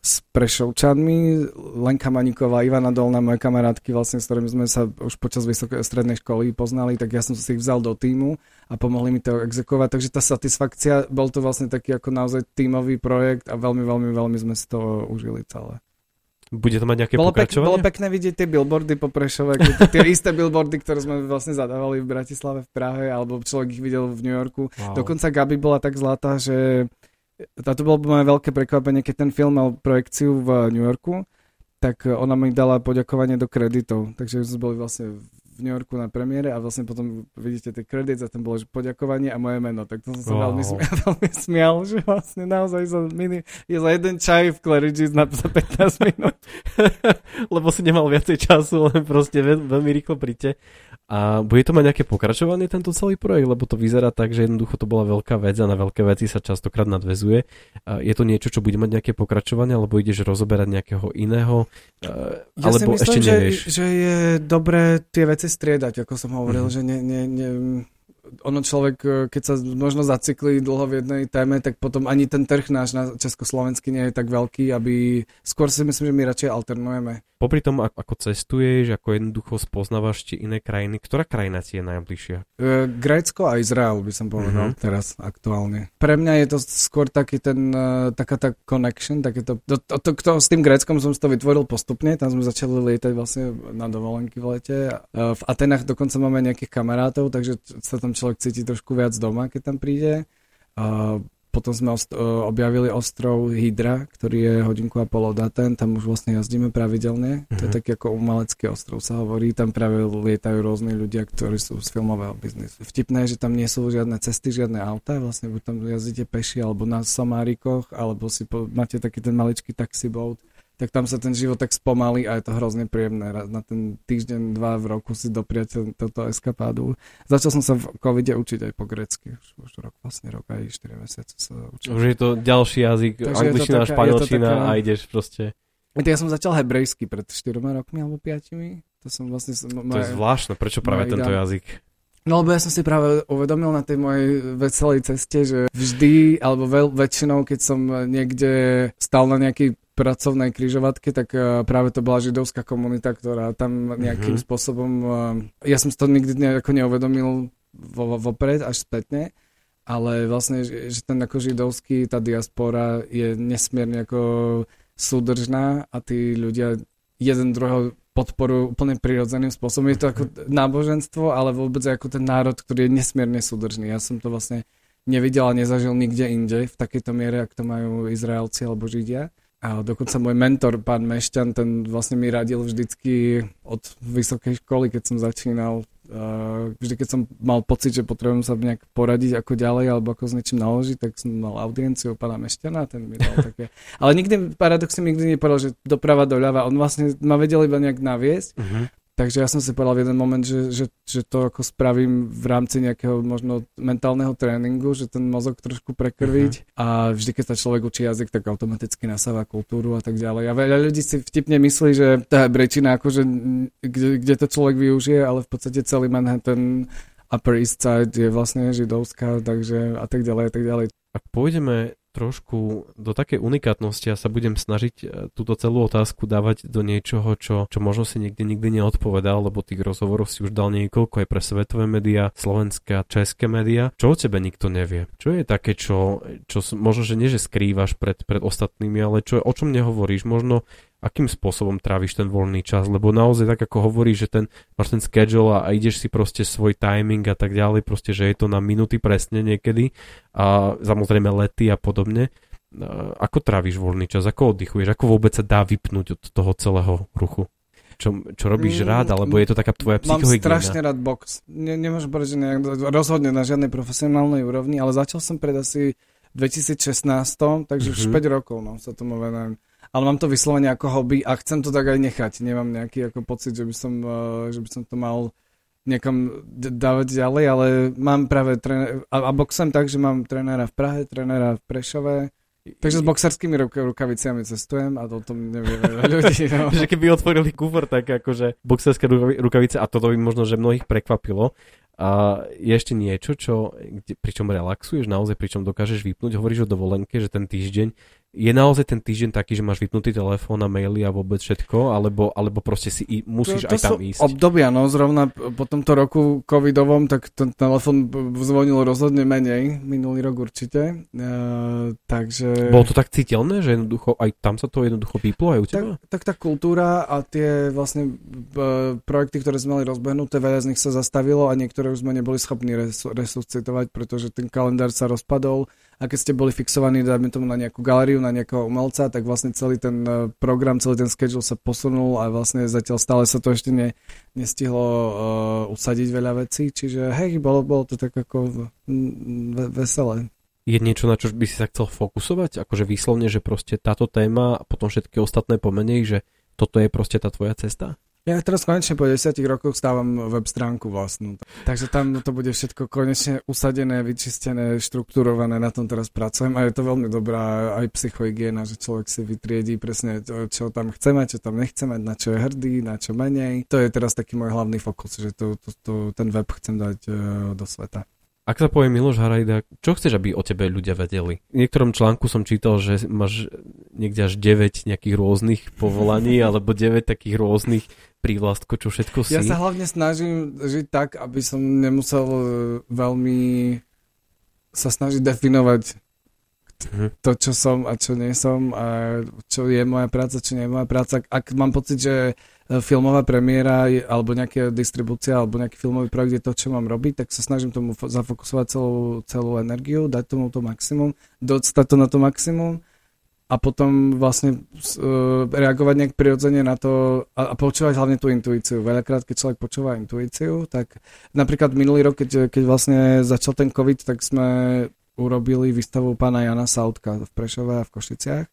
s Prešovčanmi, Lenka Maniková, Ivana Dolná, moje kamarátky, vlastne, s ktorými sme sa už počas vysokej strednej školy poznali, tak ja som si ich vzal do týmu a pomohli mi to exekovať, takže tá satisfakcia, bol to vlastne taký ako naozaj tímový projekt a veľmi, veľmi, veľmi sme si to užili celé. Bude to mať nejaké bolo pokračovanie? Pek, bolo pekné vidieť tie billboardy po Prešove, tie isté billboardy, ktoré sme vlastne zadávali v Bratislave, v Prahe, alebo človek ich videl v New Yorku. Wow. Dokonca Gabi bola tak zlatá, že táto bolo moje veľké prekvapenie, keď ten film mal projekciu v New Yorku, tak ona mi dala poďakovanie do kreditov, takže sme boli vlastne v New Yorku na premiére a vlastne potom vidíte tie credits a tam bolo že poďakovanie a moje meno, tak to som sa Wow. veľmi, smial, veľmi smial, že vlastne naozaj za, mini, je za jeden čaj v Claridge's na za 15 minút. Lebo si nemal viacej času, len proste veľ, veľmi rýchlo príďte. A bude to mať nejaké pokračovanie tento celý projekt, lebo to vyzerá tak, že jednoducho to bola veľká vec a na veľké veci sa častokrát nadvezuje. Je to niečo, čo bude mať nejaké pokračovanie, alebo ideš rozoberať nejakého iného, Ja si alebo myslím, ešte že, nevieš. že je dobré tie veci striedať, ako som hovoril, Mhm. že ne, ne, ne, ono človek, e, keď sa možno zaciklí dlho v jednej téme, tak potom ani ten trh náš na československý nie je tak veľký, aby skôr si myslím, že my radšej alternujeme. Popri tom, ak- ako cestuješ, ako jednoducho spoznávaš tie iné krajiny, ktorá krajina ti je najbližšia? E, Grécko a Izrael by som povedal Mhm. teraz aktuálne. Pre mňa je to skôr taký ten, e, taká tá connection, také to, to, to, to, to, s tým Gréckom som si to vytvoril postupne, tam sme začali lietať vlastne na dovolenky v lete. E, V Atenách dokonca máme nejakých kamarátov, takže sa tam človek cíti trošku viac doma, keď tam príde. A potom sme ost- e, objavili ostrov Hydra, ktorý je hodinku a pol od Aten, tam už vlastne jazdíme pravidelne. To je Mhm. taký ako umelecký ostrov sa hovorí, tam práve lietajú rôzni ľudia, ktorí sú z filmového biznisu. Vtipné je, že tam nie sú žiadne cesty, žiadne auta, vlastne buď tam jazdíte peši alebo na somárikoch, alebo si po- máte taký ten maličký taxiboat tak tam sa ten život tak spomalí a je to hrozne príjemné. Na ten týždeň, dva v roku si dopriať ten- túto eskapádu. Začal som sa v covide učiť aj po grecky. Už, už rok, vlastne rok aj 4 mesiace sa učím. Už je to ďalší jazyk, Takže angličtina, taká- španielčina taká- a ideš proste. Ja som začal hebrejsky pred 4 rokmi alebo 5. To som vlastne... To je zvláštne, prečo práve tento idea. jazyk? No lebo ja som si práve uvedomil na tej mojej veselej ceste, že vždy, alebo veľ, väčšinou, keď som niekde stal na nejakej pracovnej križovatke, tak eh, práve to bola židovská komunita, ktorá tam nejakým Mhm. spôsobom... eh, Ja som si to nikdy nejako neuvedomil vo, vo, vopred, až spätne, ale vlastne, že, ten ako židovský, tá diaspora je nesmierne ako súdržná a tí ľudia jeden druhého podporujú úplne prirodzeným spôsobom. Je to ako náboženstvo, ale vôbec ako ten národ, ktorý je nesmierne súdržný. Ja som to vlastne nevidel a nezažil nikde inde v takejto miere, ak to majú Izraelci alebo Židia. A dokonca môj mentor, pán Mešťan, ten vlastne mi radil vždycky od vysokej školy, keď som začínal. Vždy, keď som mal pocit, že potrebujem sa nejak poradiť ako ďalej, alebo ako s niečím naložiť, tak som mal audienciu pána Mešťana ten mi dal také... Ale nikdy, paradoxne, nikdy nepovedal, že doprava, doľava. On vlastne ma vedel iba nejak naviesť Uh-huh. Takže ja som si povedal v jeden moment, že, že, že to ako spravím v rámci nejakého možno mentálneho tréningu, že ten mozog trošku prekrviť a vždy, keď sa človek učí jazyk, tak automaticky nasáva kultúru a tak ďalej. A veľa ľudí si vtipne myslí, že tá hebrejčina akože kde, kde to človek využije, ale v podstate celý Manhattan Upper East Side je vlastne židovská, takže a tak ďalej a tak ďalej. Ak pôjdeme trošku do takej unikátnosti a sa budem snažiť e, túto celú otázku dávať do niečoho, čo, čo možno si niekde nikdy neodpovedal, lebo tých rozhovorov si už dal niekoľko aj pre svetové médiá, slovenské a české médiá. Čo o tebe nikto nevie? Čo je také, čo, čo možno, že nie, že skrývaš pred, pred ostatnými, ale čo, o čom nehovoríš? Možno akým spôsobom tráviš ten voľný čas, lebo naozaj tak ako hovoríš, že ten, máš ten schedule a, ideš si proste svoj timing a tak ďalej, proste, že je to na minuty presne niekedy a samozrejme lety a podobne. Ako tráviš voľný čas, ako oddychuješ, ako vôbec sa dá vypnúť od toho celého ruchu? Čo, čo robíš Mm, rád, alebo je to taká tvoja Mám psychohygiena? strašne rád box. Ne, nemôžem povedať, že nejak, rozhodne na žiadnej profesionálnej úrovni, ale začal som pred asi 2016, takže už Mhm. 5 rokov no, sa tomu venujem. Ale mám to vyslovene ako hobby a chcem to tak aj nechať. Nemám nejaký ako pocit, že by som, eh, že by som to mal niekam dávať ďalej, ale mám práve tréner, a, a boxujem tak, že mám trénera v Prahe, trénera v Prešove, takže s boxerskými ruk- rukaviciami cestujem a to o tom nevie veľa ľudí. No. že keby otvorili kufor, tak akože boxerské rukavi- rukavice a toto by možno, že mnohých prekvapilo. A je ešte niečo, čo, kde, pričom relaxuješ, naozaj pričom dokážeš vypnúť, hovoríš o dovolenke, že ten týždeň, je naozaj ten týždeň taký, že máš vypnutý telefón a maily a vôbec všetko, alebo, alebo proste si i, musíš to, aj tam ísť. obdobia, no zrovna po tomto roku covidovom, tak ten telefon b- zvonil rozhodne menej, minulý rok určite, e, takže... Bolo to tak citeľné, že jednoducho aj tam sa to jednoducho vyplo aj u teba? tak, tak tá kultúra a tie vlastne b- projekty, ktoré sme mali rozbehnuté, veľa z nich sa zastavilo a niektoré už sme neboli schopní res- resuscitovať, pretože ten kalendár sa rozpadol a keď ste boli fixovaní, dajme tomu na nejakú galériu, na nejakého umelca, tak vlastne celý ten e, program, celý ten schedule sa posunul a vlastne zatiaľ stále sa to ešte ne, nestihlo uh, usadiť veľa vecí, čiže hej, bolo, bolo to tak ako mm, veselé. Je niečo, na čo by si sa chcel fokusovať? Akože výslovne, že proste táto téma a potom všetky ostatné pomenej, že toto je proste tá tvoja cesta? Ja teraz konečne po 10 rokoch stávam web stránku vlastnú. Takže tam to bude všetko konečne usadené, vyčistené, štruktúrované, na tom teraz pracujem a je to veľmi dobrá aj psychohygiena, že človek si vytriedí presne, čo tam chce mať, čo tam nechce mať, na čo je hrdý, na čo menej. To je teraz taký môj hlavný fokus, že to, to, to, ten web chcem dať uh, do sveta. Ak sa povie Miloš Harajda, čo chceš, aby o tebe ľudia vedeli? V niektorom článku som čítal, že máš niekde až 9 nejakých rôznych povolaní, alebo 9 takých rôznych prívlastkov, čo všetko si. Ja sa hlavne snažím žiť tak, aby som nemusel e, veľmi sa snažiť definovať mhm. to, čo som a čo nie som a čo je moja práca, čo nie je moja práca. Ak mám pocit, že filmová premiéra alebo nejaká distribúcia alebo nejaký filmový projekt je to, čo mám robiť, tak sa snažím tomu zafokusovať celú, celú energiu, dať tomu to maximum, dostať to na to maximum a potom vlastne uh, reagovať nejak prirodzene na to a, a počúvať hlavne tú intuíciu. Veľakrát, keď človek počúva intuíciu, tak napríklad minulý rok, keď, keď vlastne začal ten COVID, tak sme urobili výstavu pána Jana Sautka v Prešove a v Košiciach.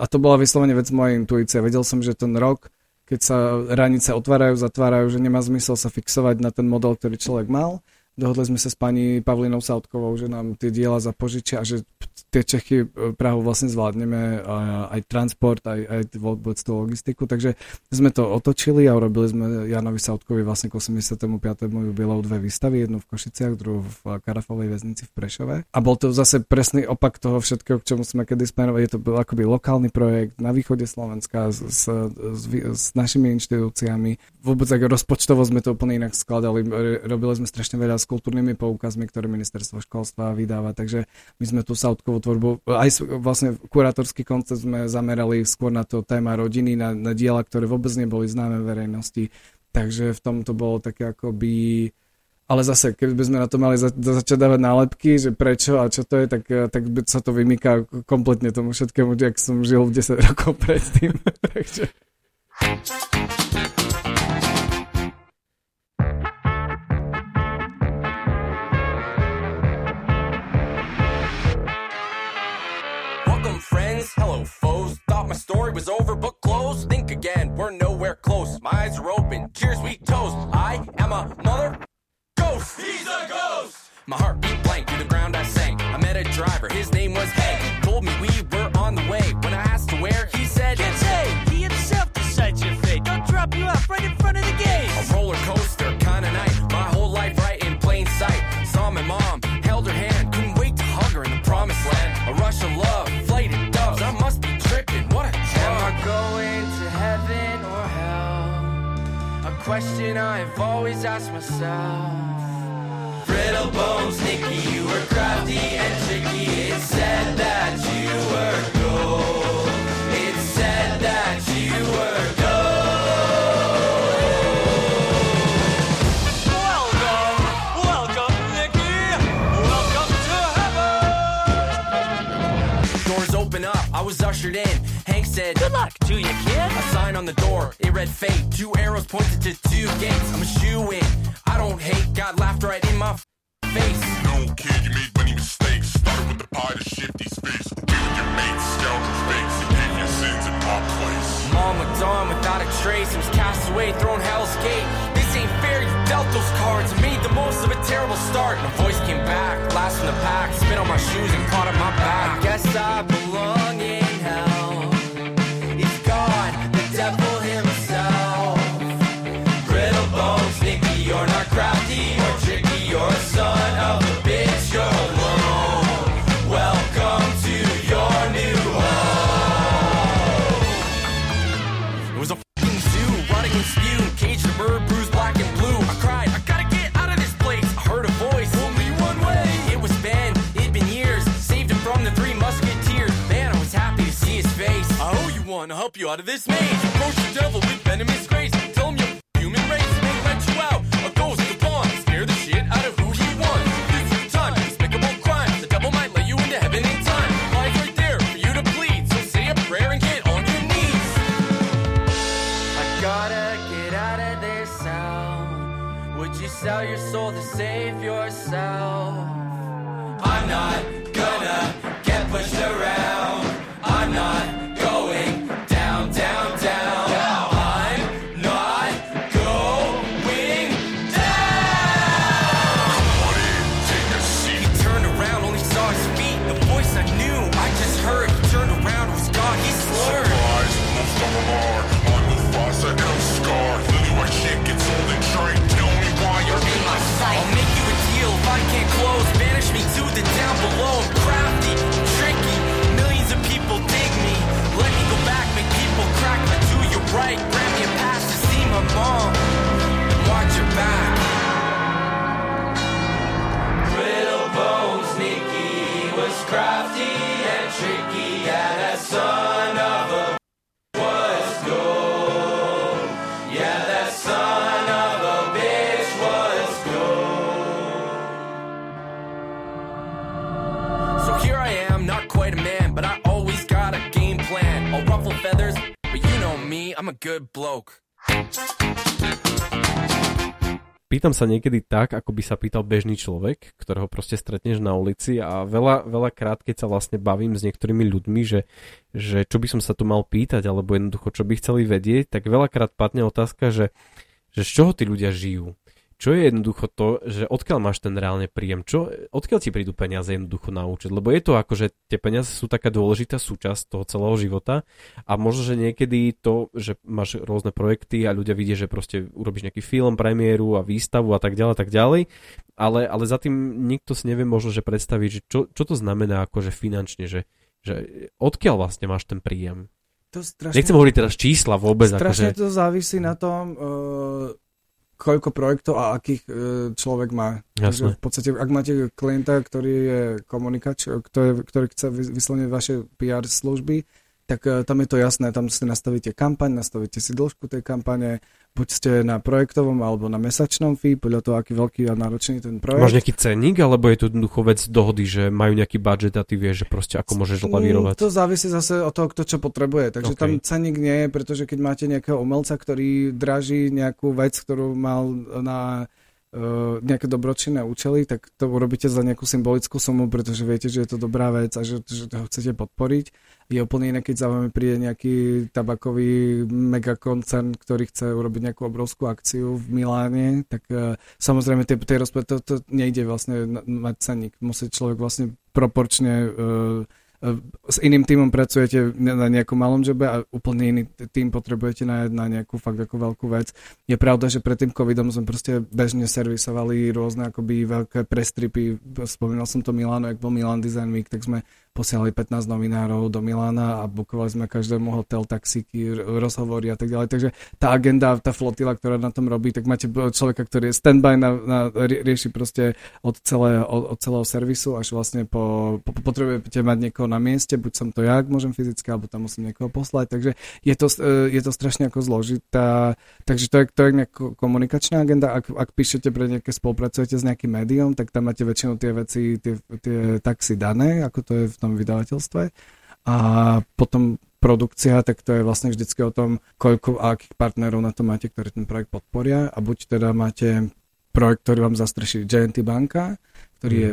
A to bola vyslovene vec mojej intuície. Vedel som, že ten rok keď sa ranice otvárajú, zatvárajú, že nemá zmysel sa fixovať na ten model, ktorý človek mal. Dohodli sme sa s pani Pavlinou Sautkovou, že nám tie diela zapožičia a že tie Čechy e, Prahu vlastne zvládneme, aj transport, aj, aj vôbec tú logistiku, takže sme to otočili a urobili sme Janovi Sautkovi vlastne k 85. jubileu dve výstavy, jednu v Košiciach, druhú v Karafovej väznici v Prešove. A bol to zase presný opak toho všetkého, k čomu sme kedy smerovali. Je to bol akoby lokálny projekt na východe Slovenska s, s, s, s našimi inštitúciami. Vôbec ako rozpočtovo sme to úplne inak skladali. Robili sme strašne veľa s kultúrnymi poukazmi, ktoré ministerstvo školstva vydáva, takže my sme tu Sautkovú tvorbu, aj vlastne kurátorský koncept sme zamerali skôr na to téma rodiny, na, na diela, ktoré vôbec neboli známe verejnosti. Takže v tom to bolo také akoby... Ale zase, keby sme na to mali za, začať dávať nálepky, že prečo a čo to je, tak, tak sa to vymýka kompletne tomu všetkému, jak som žil 10 rokov predtým. Takže... my story was over, but close. Think again, we're nowhere close. My eyes are open, cheers, we toast. I am a mother ghost. He's a ghost. My heart question I've always asked myself. Brittle bones, Nicky, you were crafty and tricky. It said that you were gold. It said that you were to you, kid. A sign on the door, it read fate. Two arrows pointed to two gates. I'm a shoe in. I don't hate, got laughed right in my f- face. No kid, you made many mistakes. Started with the pie to shifty's face. Giving your mates scoundrels fakes and gave your sins in my place. Mom looked on without a trace. It was cast away, thrown hell's gate. This ain't fair, you dealt those cards. and made the most of a terrible start. And a voice came back, last in the pack. Spit on my shoes and caught up my back. I guess I belong in rotting and spewed. Caged bird, bruised black and blue. I cried, I gotta get out of this place. I heard a voice, only one way. It was Ben, it'd been years. Saved him from the three musketeers. Man, I was happy to see his face. I owe you one, I'll help you out of this maze. Approach the devil with venomous grace. Ruffle feathers, but you know me, I'm a good bloke. Pýtam sa niekedy tak, ako by sa pýtal bežný človek, ktorého proste stretneš na ulici a veľa, veľa krát, keď sa vlastne bavím s niektorými ľuďmi, že, že čo by som sa tu mal pýtať, alebo jednoducho čo by chceli vedieť, tak veľakrát padne otázka, že, že z čoho tí ľudia žijú. Čo je jednoducho to, že odkiaľ máš ten reálne príjem, čo, odkiaľ ti prídu peniaze jednoducho na účet, lebo je to ako, že tie peniaze sú taká dôležitá súčasť toho celého života a možno, že niekedy to, že máš rôzne projekty a ľudia vidia, že proste urobíš nejaký film, premiéru a výstavu a tak ďalej, tak ďalej, ale, ale za tým nikto si nevie možno, že predstaviť, že čo, čo to znamená akože finančne, že, že odkiaľ vlastne máš ten príjem. To strašne, Nechcem hovoriť teraz čísla vôbec, strašne akože, to závisí na tom, uh, koľko projektov a akých uh, človek má. Takže Jasné. v podstate, ak máte klienta, ktorý je komunikač, ktorý, ktorý chce vys- vyslovene vaše PR služby, tak uh, tam je to jasné, tam si nastavíte kampaň, nastavíte si dĺžku tej kampane, buď ste na projektovom alebo na mesačnom fee, podľa toho, aký veľký a náročný ten projekt. máš nejaký cenník, alebo je to jednoducho vec dohody, že majú nejaký budget a ty vieš, že proste ako môžeš lavírovať. Mm, To závisí zase od toho, kto čo potrebuje. Takže OK. tam ceník nie je, pretože keď máte nejakého umelca, ktorý draží nejakú vec, ktorú mal na nejaké dobročinné účely, tak to urobíte za nejakú symbolickú sumu, pretože viete, že je to dobrá vec a že, že ho chcete podporiť. Je úplne iné, keď za vami príde nejaký tabakový megakoncern, ktorý chce urobiť nejakú obrovskú akciu v Miláne, tak uh, samozrejme tie, tie rozpočty, to, to nejde vlastne mať cenník. Musí človek vlastne proporčne uh, s iným týmom pracujete na nejakom malom jobe a úplne iný tým potrebujete na, na nejakú fakt ako veľkú vec. Je pravda, že pred tým covidom sme proste bežne servisovali rôzne akoby veľké prestripy. Spomínal som to Miláno, ak bol Milan Design Week, tak sme posielali 15 novinárov do Milána a bukovali sme každému hotel, taxíky, rozhovory a tak ďalej. Takže tá agenda, tá flotila, ktorá na tom robí, tak máte človeka, ktorý je standby na, na rie- rieši proste od, celé, od, od celého servisu až vlastne po, po, potrebujete mať niekoho na mieste, buď som to ja, ak môžem fyzicky, alebo tam musím niekoho poslať, takže je to, e, je to strašne ako zložitá, takže to je, to je nejaká komunikačná agenda, ak, ak píšete pre nejaké, spolupracujete s nejakým médium, tak tam máte väčšinou tie veci, tie, tie taxi dané, ako to je v tom vydavateľstve. A potom produkcia, tak to je vlastne vždycky o tom, koľko a akých partnerov na to máte, ktorí ten projekt podporia. A buď teda máte projekt, ktorý vám zastreší JNT banka, ktorý je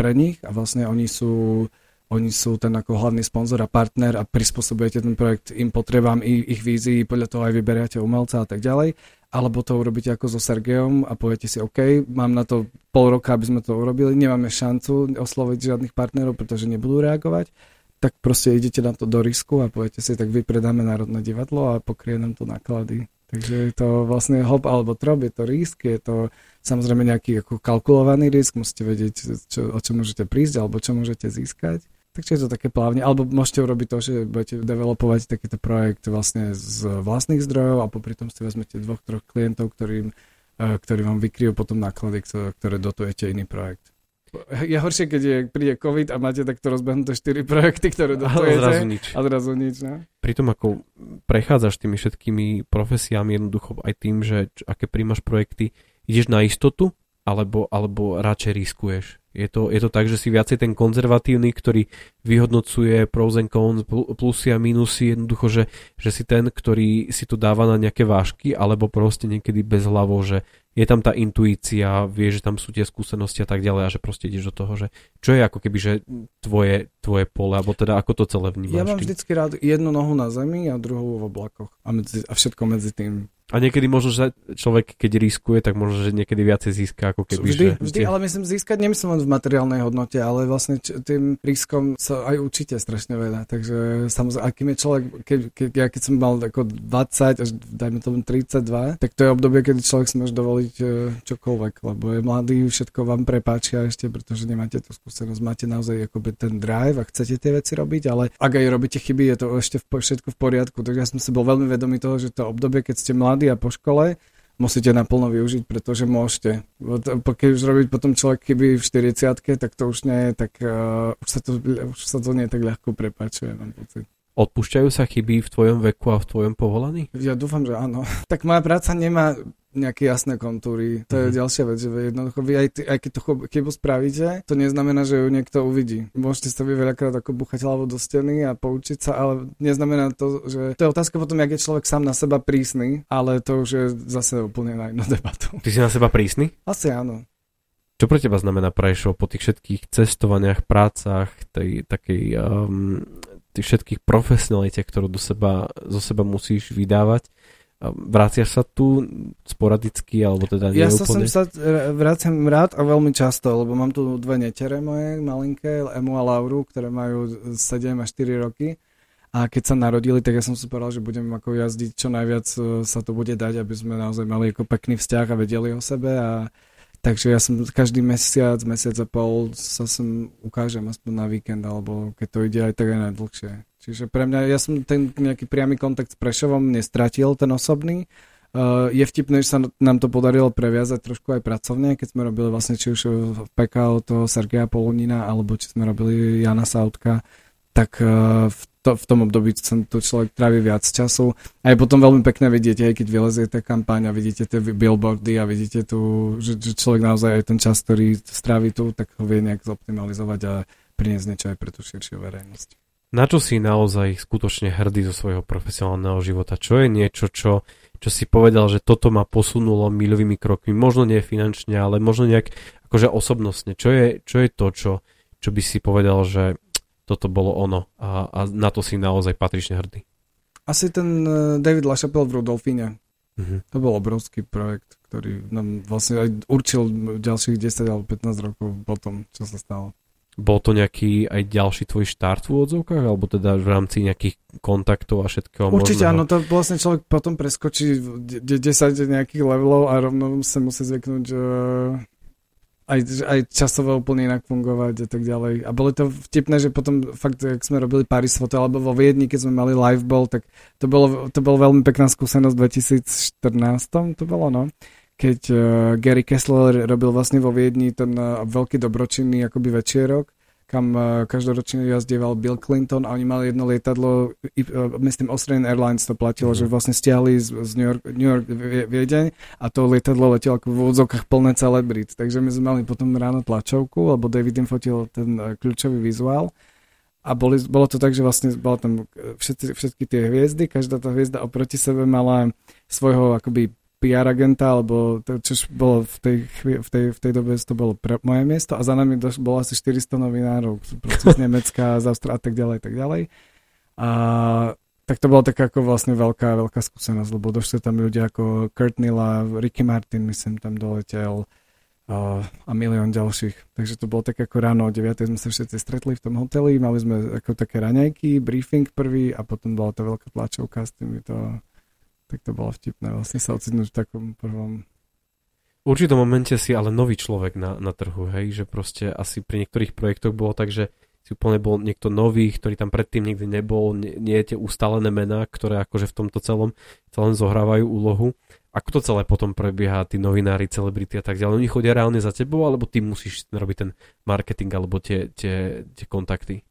pre nich a vlastne oni sú oni sú ten ako hlavný sponzor a partner a prispôsobujete ten projekt im potrebám, i- ich vízií, podľa toho aj vyberiate umelca a tak ďalej. Alebo to urobíte ako so Sergejom a poviete si, OK, mám na to pol roka, aby sme to urobili, nemáme šancu osloviť žiadnych partnerov, pretože nebudú reagovať, tak proste idete na to do risku a poviete si, tak vypredáme Národné divadlo a pokrie nám to náklady. Takže je to vlastne hop alebo trop, je to risk, je to samozrejme nejaký ako kalkulovaný risk, musíte vedieť, čo, o čo môžete prísť alebo čo môžete získať. Takže je to také plávne. Alebo môžete urobiť to, že budete developovať takýto projekt vlastne z vlastných zdrojov a popri tom si vezmete dvoch, troch klientov, ktorým, eh, ktorí vám vykryjú potom náklady, ktoré, dotujete iný projekt. Je horšie, keď je, príde COVID a máte takto rozbehnuté 4 projekty, ktoré A dotujete. zrazu nič. A zrazu nič, no. Pri tom, ako prechádzaš tými všetkými profesiami, jednoducho aj tým, že aké príjmaš projekty, ideš na istotu, alebo, alebo radšej riskuješ? Je to, je to tak, že si viacej ten konzervatívny, ktorý vyhodnocuje pros and cons, pl- plusy a minusy, jednoducho, že, že si ten, ktorý si to dáva na nejaké vážky, alebo proste niekedy bez hlavo, že, je tam tá intuícia, vie, že tam sú tie skúsenosti a tak ďalej a že proste ideš do toho, že čo je ako keby, že tvoje, tvoje pole, alebo teda ako to celé vnímaš? Ja mám vždycky rád jednu nohu na zemi a druhú v oblakoch a, medzi, a všetko medzi tým. A niekedy možno, že človek, keď riskuje, tak možno, že niekedy viacej získa, ako keby, Vždy, že... vždy, ale myslím získať nemyslím len v materiálnej hodnote, ale vlastne č- tým riskom sa aj určite strašne veľa. Takže samozrejme, akým je človek, keď, keď, ja keď som mal ako 20 až dajme tomu 32, tak to je obdobie, kedy človek si môže dovoliť e, čokoľvek, lebo je mladý, všetko vám prepáčia ešte, pretože nemáte tú skúsenosť, máte naozaj akoby ten drive a chcete tie veci robiť, ale ak aj robíte chyby, je to ešte v, všetko v poriadku. Takže ja som si bol veľmi vedomý toho, že to obdobie, keď ste mladí a po škole, musíte naplno využiť, pretože môžete. Keď už robiť potom človek chyby v 40 tak to už nie je tak, uh, už, sa to, už sa to nie tak ľahko prepáčuje, mám pocit. Odpúšťajú sa chyby v tvojom veku a v tvojom povolaní? Ja dúfam, že áno. Tak moja práca nemá nejaké jasné kontúry. To je Mhm. ďalšia vec, že vy jednoducho vy aj, aj keď tú chybu- spravíte, to neznamená, že ju niekto uvidí. Môžete sa vy veľakrát ako buchať hlavou do steny a poučiť sa, ale neznamená to, že... To je otázka potom, jak je človek sám na seba prísny, ale to už je zase úplne na inú debatu. Ty si na seba prísny? Asi áno. Čo pre teba znamená prešlo po tých všetkých cestovaniach, prácach, tej takej, um, tých všetkých profesionalite, ktorú do seba, zo seba musíš vydávať? Vraciaš sa tu sporadicky, alebo teda nie Ja sa sem sa e, vraciam rád a veľmi často, lebo mám tu dve netere moje malinké, Emu a Lauru, ktoré majú 7 a 4 roky. A keď sa narodili, tak ja som si povedal, že budem ako jazdiť čo najviac e, sa to bude dať, aby sme naozaj mali ako pekný vzťah a vedeli o sebe. A takže ja som každý mesiac, mesiac a pol sa sem ukážem aspoň na víkend, alebo keď to ide aj tak aj na. Čiže pre mňa, ja som ten nejaký priamy kontakt s Prešovom nestratil, ten osobný, Uh, je vtipné, že sa nám to podarilo previazať trošku aj pracovne, keď sme robili vlastne či už v PKO toho Sergeja Polonina, alebo či sme robili Jana Sautka, tak uh, v, to, v tom období sa tu človek trávi viac času. A je potom veľmi pekné vidieť, aj keď vyleziete kampaň a vidíte tie billboardy a vidíte tu, že, že človek naozaj aj ten čas, ktorý strávi tu, tak ho vie nejak zoptimalizovať a priniesť niečo aj pre tú širšiu verejnosť. Na čo si naozaj skutočne hrdý zo svojho profesionálneho života? Čo je niečo, čo, čo si povedal, že toto ma posunulo milovými krokmi? Možno nie finančne, ale možno nejak akože osobnostne. Čo je, čo je to, čo, čo by si povedal, že toto bolo ono a, a na to si naozaj patrične hrdý? Asi ten uh, David LaChapelle v Rudolfíne. Mhm. To bol obrovský projekt, ktorý nám vlastne aj určil ďalších 10 alebo 15 rokov potom, čo sa stalo. Bol to nejaký aj ďalší tvoj štart v úvodzovkách, alebo teda v rámci nejakých kontaktov a všetkého Určite možného? áno, to vlastne človek potom preskočí de- de- 10 nejakých levelov a rovno sa musí zvyknúť uh, aj, aj časovo úplne inak fungovať a tak ďalej. A bolo to vtipné, že potom fakt, ak sme robili Paris Photo alebo vo Viedni, keď sme mali live ball, tak to bolo, to bolo veľmi pekná skúsenosť. V 2014, to bolo no. Keď uh, Gary Kessler robil vlastne vo Viedni ten uh, veľký dobročinný akoby večierok, kam uh, každoročne jazdieval Bill Clinton a oni mali jedno lietadlo, uh, myslím Australian Airlines to platilo, Mhm. že vlastne stiahli z, z New York, New York Vie- Viedeň a to lietadlo letelo ako v úvodzovkách plné celebrit. Takže my sme mali potom ráno tlačovku, lebo David im fotil ten uh, kľúčový vizuál a boli, bolo to tak, že vlastne bolo tam všetci, všetky tie hviezdy, každá tá hviezda oproti sebe mala svojho akoby PR agenta, alebo to, čo bolo v tej, v tej, v tej dobe to bolo pre moje miesto a za nami doš, bolo asi 400 novinárov z Nemecka, z Austrálie a tak ďalej, tak ďalej. A tak to bola taká ako vlastne veľká, veľká skúsenosť, lebo došli tam ľudia ako Kurt Nilla, Ricky Martin, myslím, tam doletel a, a milión ďalších. Takže to bolo tak ako ráno o 9. sme sa všetci stretli v tom hoteli, mali sme ako také raňajky, briefing prvý a potom bola tá veľká tlačovka s týmito tak to bolo vtipné vlastne sa ocitnúť v takom prvom V určitom momente si ale nový človek na, na trhu, hej, že proste asi pri niektorých projektoch bolo tak, že si úplne bol niekto nový, ktorý tam predtým nikdy nebol, nie, nie tie ustálené mená, ktoré akože v tomto celom, celom zohrávajú úlohu. Ako to celé potom prebieha, tí novinári, celebrity a tak ďalej? Oni chodia reálne za tebou, alebo ty musíš robiť ten marketing alebo tie, tie, tie kontakty?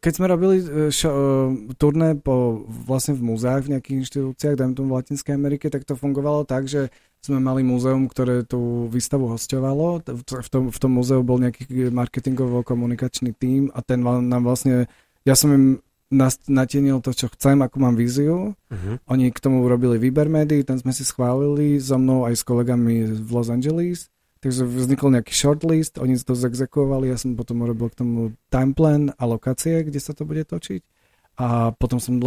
Keď sme robili šo, turné po, vlastne v múzeách, v nejakých inštitúciách, dajme tomu v Latinskej Amerike, tak to fungovalo tak, že sme mali múzeum, ktoré tú výstavu hostovalo. V tom, v tom múzeu bol nejaký marketingovo-komunikačný tím a ten nám vlastne, ja som im natienil to, čo chcem, ako mám víziu. Uh-huh. Oni k tomu urobili výber médií, ten sme si schválili so mnou aj s kolegami v Los Angeles. Takže vznikol nejaký shortlist, oni to zexekuovali, ja som potom urobil k tomu timeplan a lokácie, kde sa to bude točiť. A potom som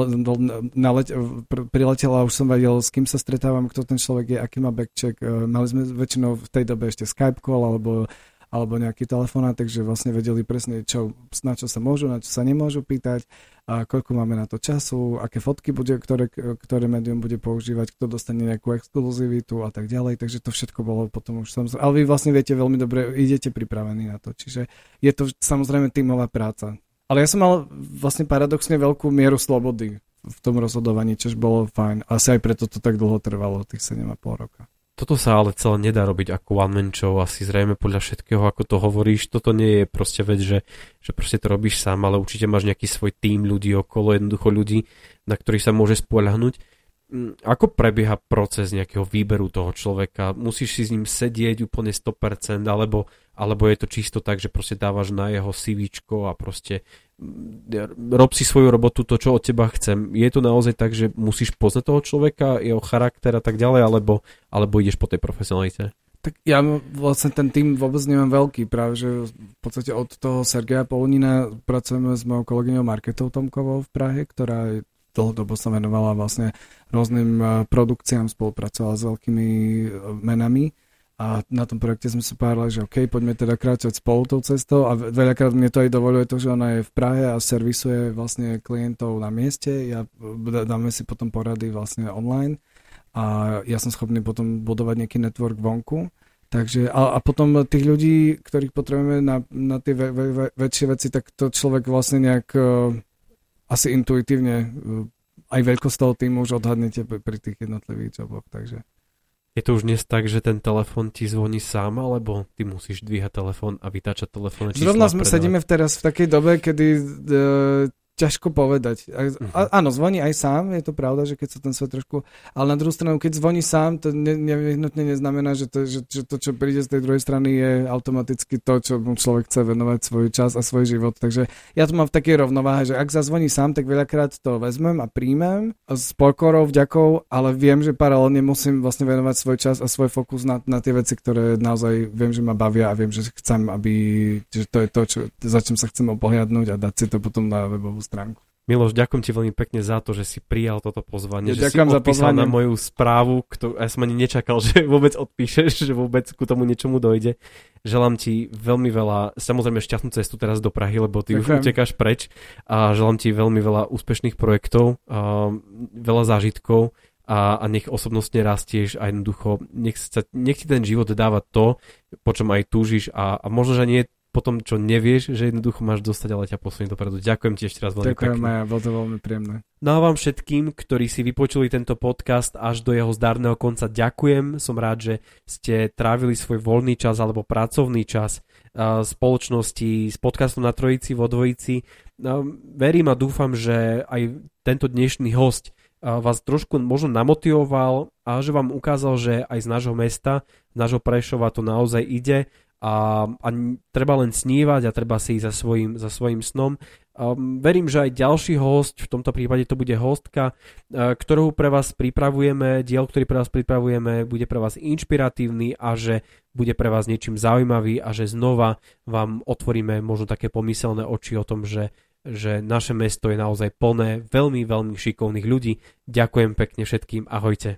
naleť, pr- priletel a už som vedel, s kým sa stretávam, kto ten človek je, aký má backcheck. E, mali sme väčšinou v tej dobe ešte Skype call alebo, alebo nejaký telefón, takže vlastne vedeli presne, čo, na čo sa môžu, na čo sa nemôžu pýtať, a koľko máme na to času, aké fotky bude, ktoré, ktoré médium bude používať, kto dostane nejakú exkluzivitu a tak ďalej. Takže to všetko bolo potom už samozrejme. Ale vy vlastne viete veľmi dobre, idete pripravení na to. Čiže je to samozrejme tímová práca. Ale ja som mal vlastne paradoxne veľkú mieru slobody v tom rozhodovaní, čo bolo fajn. Asi aj preto to tak dlho trvalo, tých 7,5 roka. Toto sa ale celé nedá robiť ako one man show, asi zrejme podľa všetkého, ako to hovoríš. Toto nie je proste vec, že, že proste to robíš sám, ale určite máš nejaký svoj tým ľudí okolo, jednoducho ľudí, na ktorých sa môže spoľahnúť. Mm, ako prebieha proces nejakého výberu toho človeka? Musíš si s ním sedieť úplne 100%, alebo, alebo je to čisto tak, že proste dávaš na jeho CV a proste rob si svoju robotu, to, čo od teba chcem. Je to naozaj tak, že musíš poznať toho človeka, jeho charakter a tak ďalej, alebo, alebo ideš po tej profesionalite? Tak ja vlastne ten tým vôbec nemám veľký, práve že v podstate od toho Sergeja Polunina pracujeme s mojou kolegyňou Marketou Tomkovou v Prahe, ktorá dlhodobo sa venovala vlastne rôznym eh, produkciám, spolupracovala s veľkými eh, menami a na tom projekte sme sa povedali, že OK, poďme teda kráčať spolu tou cestou. A veľakrát mne to aj dovoluje to, že ona je v Prahe a servisuje vlastne klientov na mieste, ja, dáme si potom porady vlastne online. A ja som schopný potom budovať nejaký network vonku. Takže, a, a potom tých ľudí, ktorých potrebujeme na, na tie ve, ve, ve, väčšie veci, tak to človek vlastne nejak uh, asi intuitívne uh, aj veľkosť toho týmu už odhadnete pri tých jednotlivých joboch, takže... Je to už dnes tak, že ten telefon ti zvoní sám, alebo ty musíš dvíhať telefon a vytáčať telefón? Zrovna sme sedíme teraz v takej dobe, kedy uh, ťažko povedať. A, a, áno, zvoní aj sám, je to pravda, že keď sa ten svet trošku... Ale na druhú stranu, keď zvoní sám, to ne, nevyhnutne neznamená, že to, že, že to, čo príde z tej druhej strany, je automaticky to, čo mu človek chce venovať svoj čas a svoj život. Takže ja to mám v takej rovnováhe, že ak zazvoní sám, tak veľakrát to vezmem a príjmem s pokorou, vďakou, ale viem, že paralelne musím vlastne venovať svoj čas a svoj fokus na, na tie veci, ktoré naozaj viem, že ma bavia a viem, že chcem, aby... že to je to, čo, za čím sa chcem opohľadnúť a dať si to potom na webovú stránku. Miloš, ďakujem ti veľmi pekne za to, že si prijal toto pozvanie, ja, že si odpísal na moju správu, ktorú ja som ani nečakal, že vôbec odpíšeš, že vôbec ku tomu niečomu dojde. Želám ti veľmi veľa, samozrejme šťastnú cestu teraz do Prahy, lebo ty ďakujem. už utekáš preč a želám ti veľmi veľa úspešných projektov, a veľa zážitkov a, a nech osobnostne rastieš a jednoducho nech, sa, nech ti ten život dáva to, po čom aj túžiš a, a možno, že nie po tom, čo nevieš, že jednoducho máš dostať, ale ťa posunie dopredu. Ďakujem ti ešte raz veľmi Ďakujem, Maja, bolo to veľmi príjemné. No a vám všetkým, ktorí si vypočuli tento podcast až do jeho zdarného konca, ďakujem. Som rád, že ste trávili svoj voľný čas alebo pracovný čas spoločnosti s podcastom na Trojici vo Dvojici. Verím a dúfam, že aj tento dnešný host vás trošku možno namotivoval a že vám ukázal, že aj z nášho mesta, z nášho Prešova to naozaj ide a, a treba len snívať a treba si ísť za svojim, za svojim snom. Um, verím, že aj ďalší host, v tomto prípade to bude hostka, uh, ktorú pre vás pripravujeme, diel, ktorý pre vás pripravujeme, bude pre vás inšpiratívny a že bude pre vás niečím zaujímavý a že znova vám otvoríme možno také pomyselné oči o tom, že že naše mesto je naozaj plné veľmi, veľmi šikovných ľudí. Ďakujem pekne všetkým, ahojte.